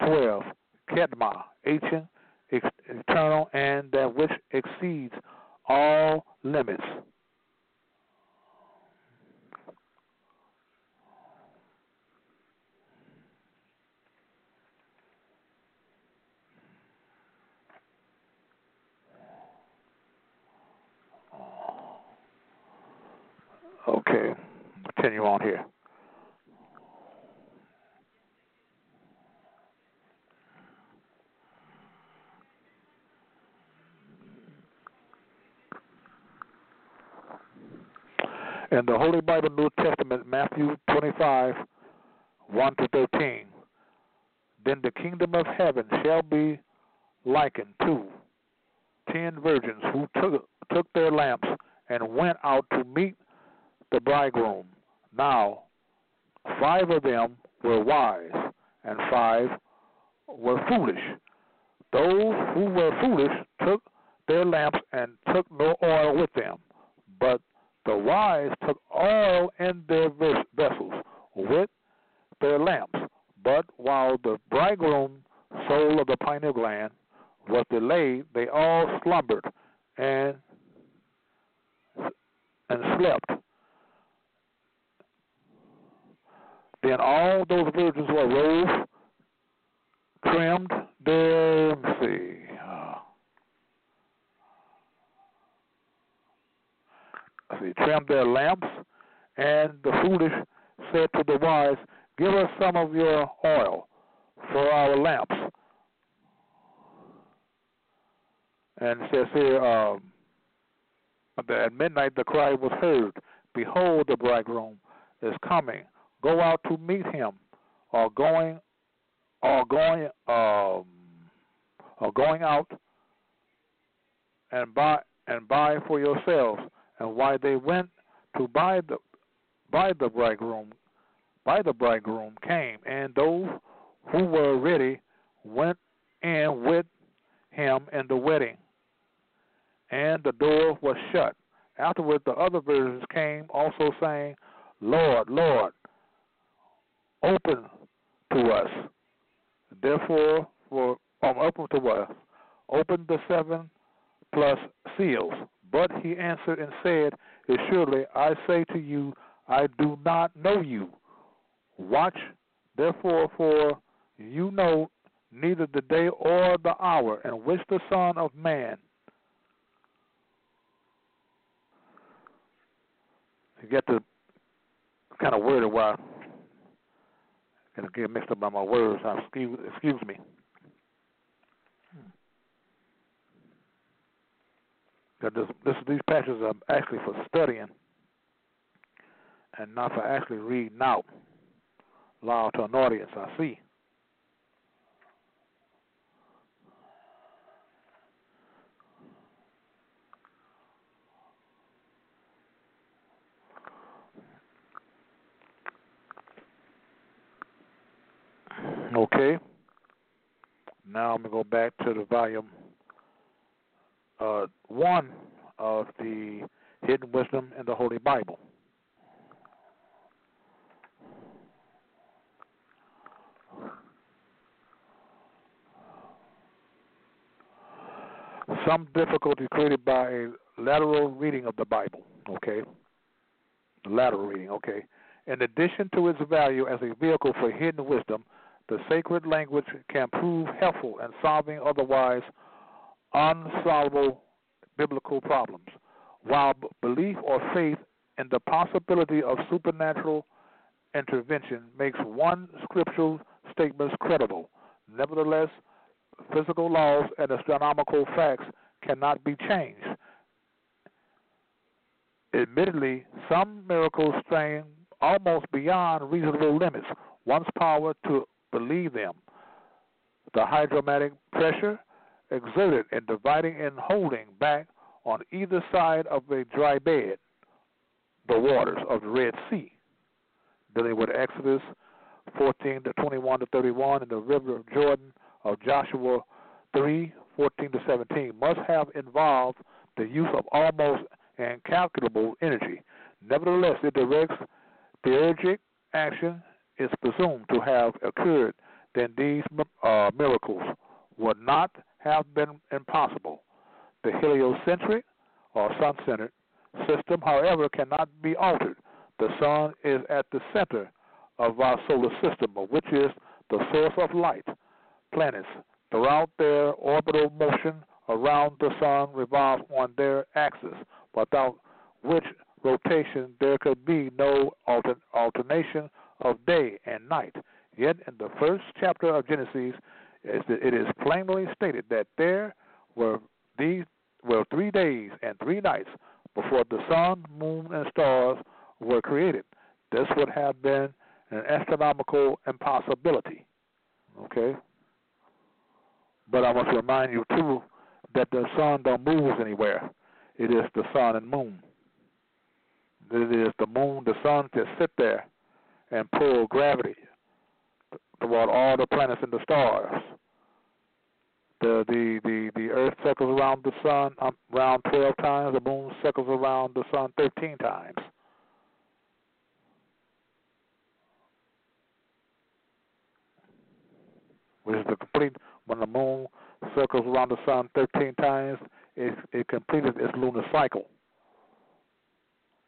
12. Kedma, ancient, eternal, and that which exceeds all limits. Okay, continue on here. In the Holy Bible New Testament, Matthew 25, 1 to 13, then the kingdom of heaven shall be likened to ten virgins who took, took their lamps and went out to meet the bridegroom. Now, five of them were wise, and five were foolish. Those who were foolish took their lamps and took no oil with them. But the wise took oil in their vessels with their lamps. But while the bridegroom, soul of the pineal gland, was delayed, they all slumbered and and slept. Then all those virgins were rose, trimmed their, let me see, uh, see, trimmed their lamps, and the foolish said to the wise, Give us some of your oil for our lamps. And it says here, um, at midnight the cry was heard, Behold, the bridegroom is coming go out to meet him, or going, or going, um, or going out and buy and buy for yourselves. And why they went to buy the buy the bridegroom, buy the bridegroom came, and those who were ready went in with him in the wedding, and the door was shut. Afterward, the other virgins came also saying, Lord, Lord, open to us. Therefore, for um, open to us, open the seven plus seals. But he answered and said, Surely I say to you, I do not know you. Watch therefore, for you know neither the day or the hour in which the Son of Man. You get the kind of word of why and get mixed up by my words. Excuse, excuse me. This, this, these passages are actually for studying and not for actually reading out loud to an audience. I see. going to go back to the volume uh, one of the Hidden Wisdom in the Holy Bible. Some difficulty created by a lateral reading of the Bible, okay? Lateral reading, okay? In addition to its value as a vehicle for hidden wisdom, the sacred language can prove helpful in solving otherwise unsolvable biblical problems. While belief or faith in the possibility of supernatural intervention makes one scriptural statement credible, nevertheless, physical laws and astronomical facts cannot be changed. Admittedly, some miracles strain almost beyond reasonable limits one's power to believe them. The hydromatic pressure exerted in dividing and holding back on either side of a dry bed the waters of the Red Sea, dealing with Exodus 14 to 21 to 31 and the river of Jordan of Joshua 3 14 to 17 must have involved the use of almost incalculable energy. Nevertheless, it directs theurgic action is presumed to have occurred, then these uh, miracles would not have been impossible. The heliocentric or sun centered system, however, cannot be altered. The sun is at the center of our solar system, which is the source of light. Planets, throughout their orbital motion around the sun, revolve on their axis, without which rotation there could be no alter- alternation of day and night. Yet in the first chapter of Genesis, it is plainly stated that there were these were three days and three nights before the sun, moon, and stars were created. This would have been an astronomical impossibility. Okay? But I want to remind you too that the sun don't move anywhere. It is the sun and moon. It is the moon, the sun just sit there and pull gravity toward all the planets and the stars. The the the the Earth circles around the sun um, around twelve times. The moon circles around the sun thirteen times. Which is the complete when the moon circles around the sun thirteen times, it it completed its lunar cycle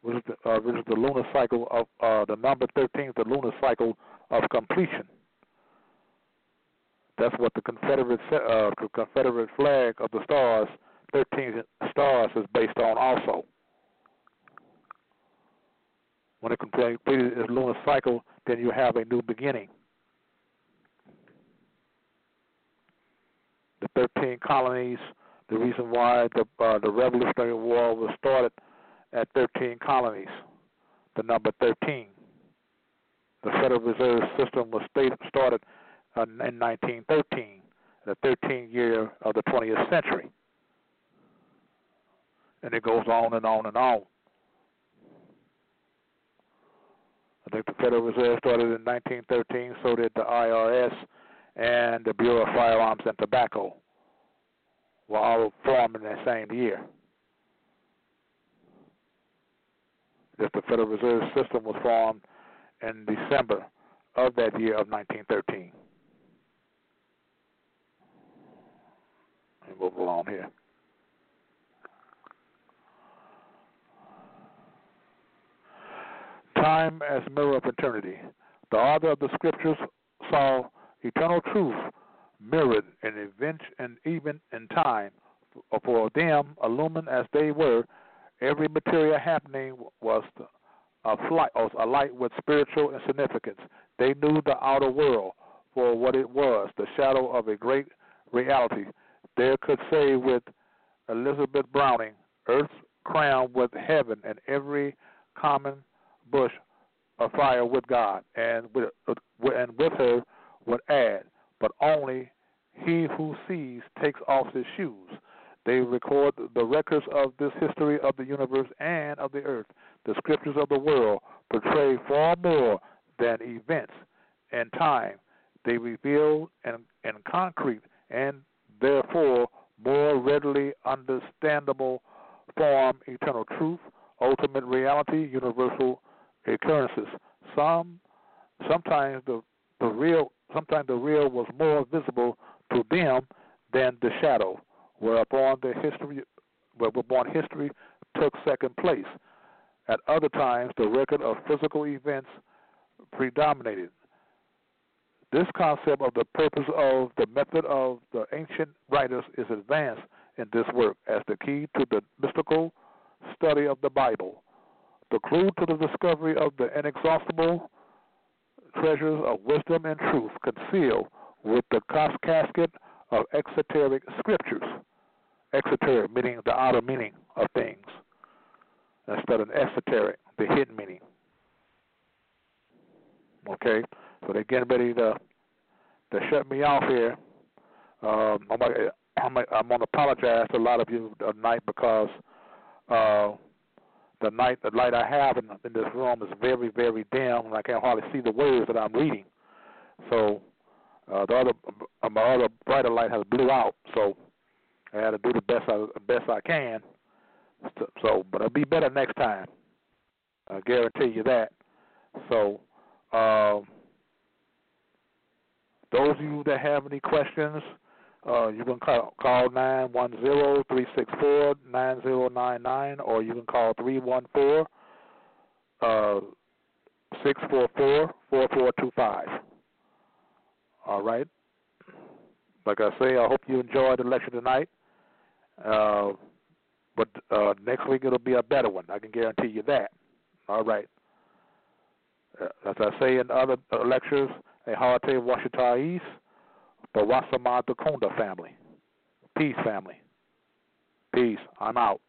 which is the, uh, is the lunar cycle of uh, the number 13 is the lunar cycle of completion. That's what the Confederate uh, Confederate flag of the stars, 13 stars, is based on also. When it completes its lunar cycle, then you have a new beginning. The 13 colonies, the reason why the uh, the Revolutionary War was started at 13 colonies, the number 13. The Federal Reserve System was started uh, in 1913, the 13th year of the 20th century. And it goes on and on and on. I think the Federal Reserve started in 1913, so did the IRS and the Bureau of Firearms and Tobacco were all formed in that same year. That the Federal Reserve System was formed in December of that year of 1913. Let me move along here. Time as mirror of eternity. The author of the scriptures saw eternal truth mirrored in events and even in time. For them, illumined as they were, Every material happening was a flight, a light with spiritual significance. They knew the outer world for what it was, the shadow of a great reality. They could say with Elizabeth Browning, Earth's crowned with heaven, and every common bush afire with God, and with, and with her would add, but only he who sees takes off his shoes. They record the records of this history of the universe and of the earth. The scriptures of the world portray far more than events and time. They reveal in, in concrete and therefore more readily understandable form eternal truth, ultimate reality, universal occurrences. Some sometimes the the real sometimes the real was more visible to them than the shadow whereupon the history, whereupon history took second place. At other times, the record of physical events predominated. This concept of the purpose of the method of the ancient writers is advanced in this work as the key to the mystical study of the Bible, the clue to the discovery of the inexhaustible treasures of wisdom and truth concealed with the casket of exoteric scriptures. Exoteric meaning the outer meaning of things, instead of esoteric, the hidden meaning. Okay, so they're getting ready to to shut me off here. Um, I'm, I'm, I'm to apologize to a lot of you tonight because uh, the night the light I have in, in this room is very very dim and I can't hardly see the words that I'm reading. So uh, the other uh, my other brighter light has blew out. So I had to do the best I best I can. So, so but it'll be better next time. I guarantee you that. So. Um, those of you that have any questions, uh, you can call, call 910-364-9099 or you can call 314 uh, 644-4425. All right. Like I say, I hope you enjoyed the lecture tonight. Uh, but uh, next week it'll be a better one. I can guarantee you that. All right. Uh, as I say in other uh, lectures, a Harte Washita East, the Wasama Kunda family. Peace, family. Peace. I'm out.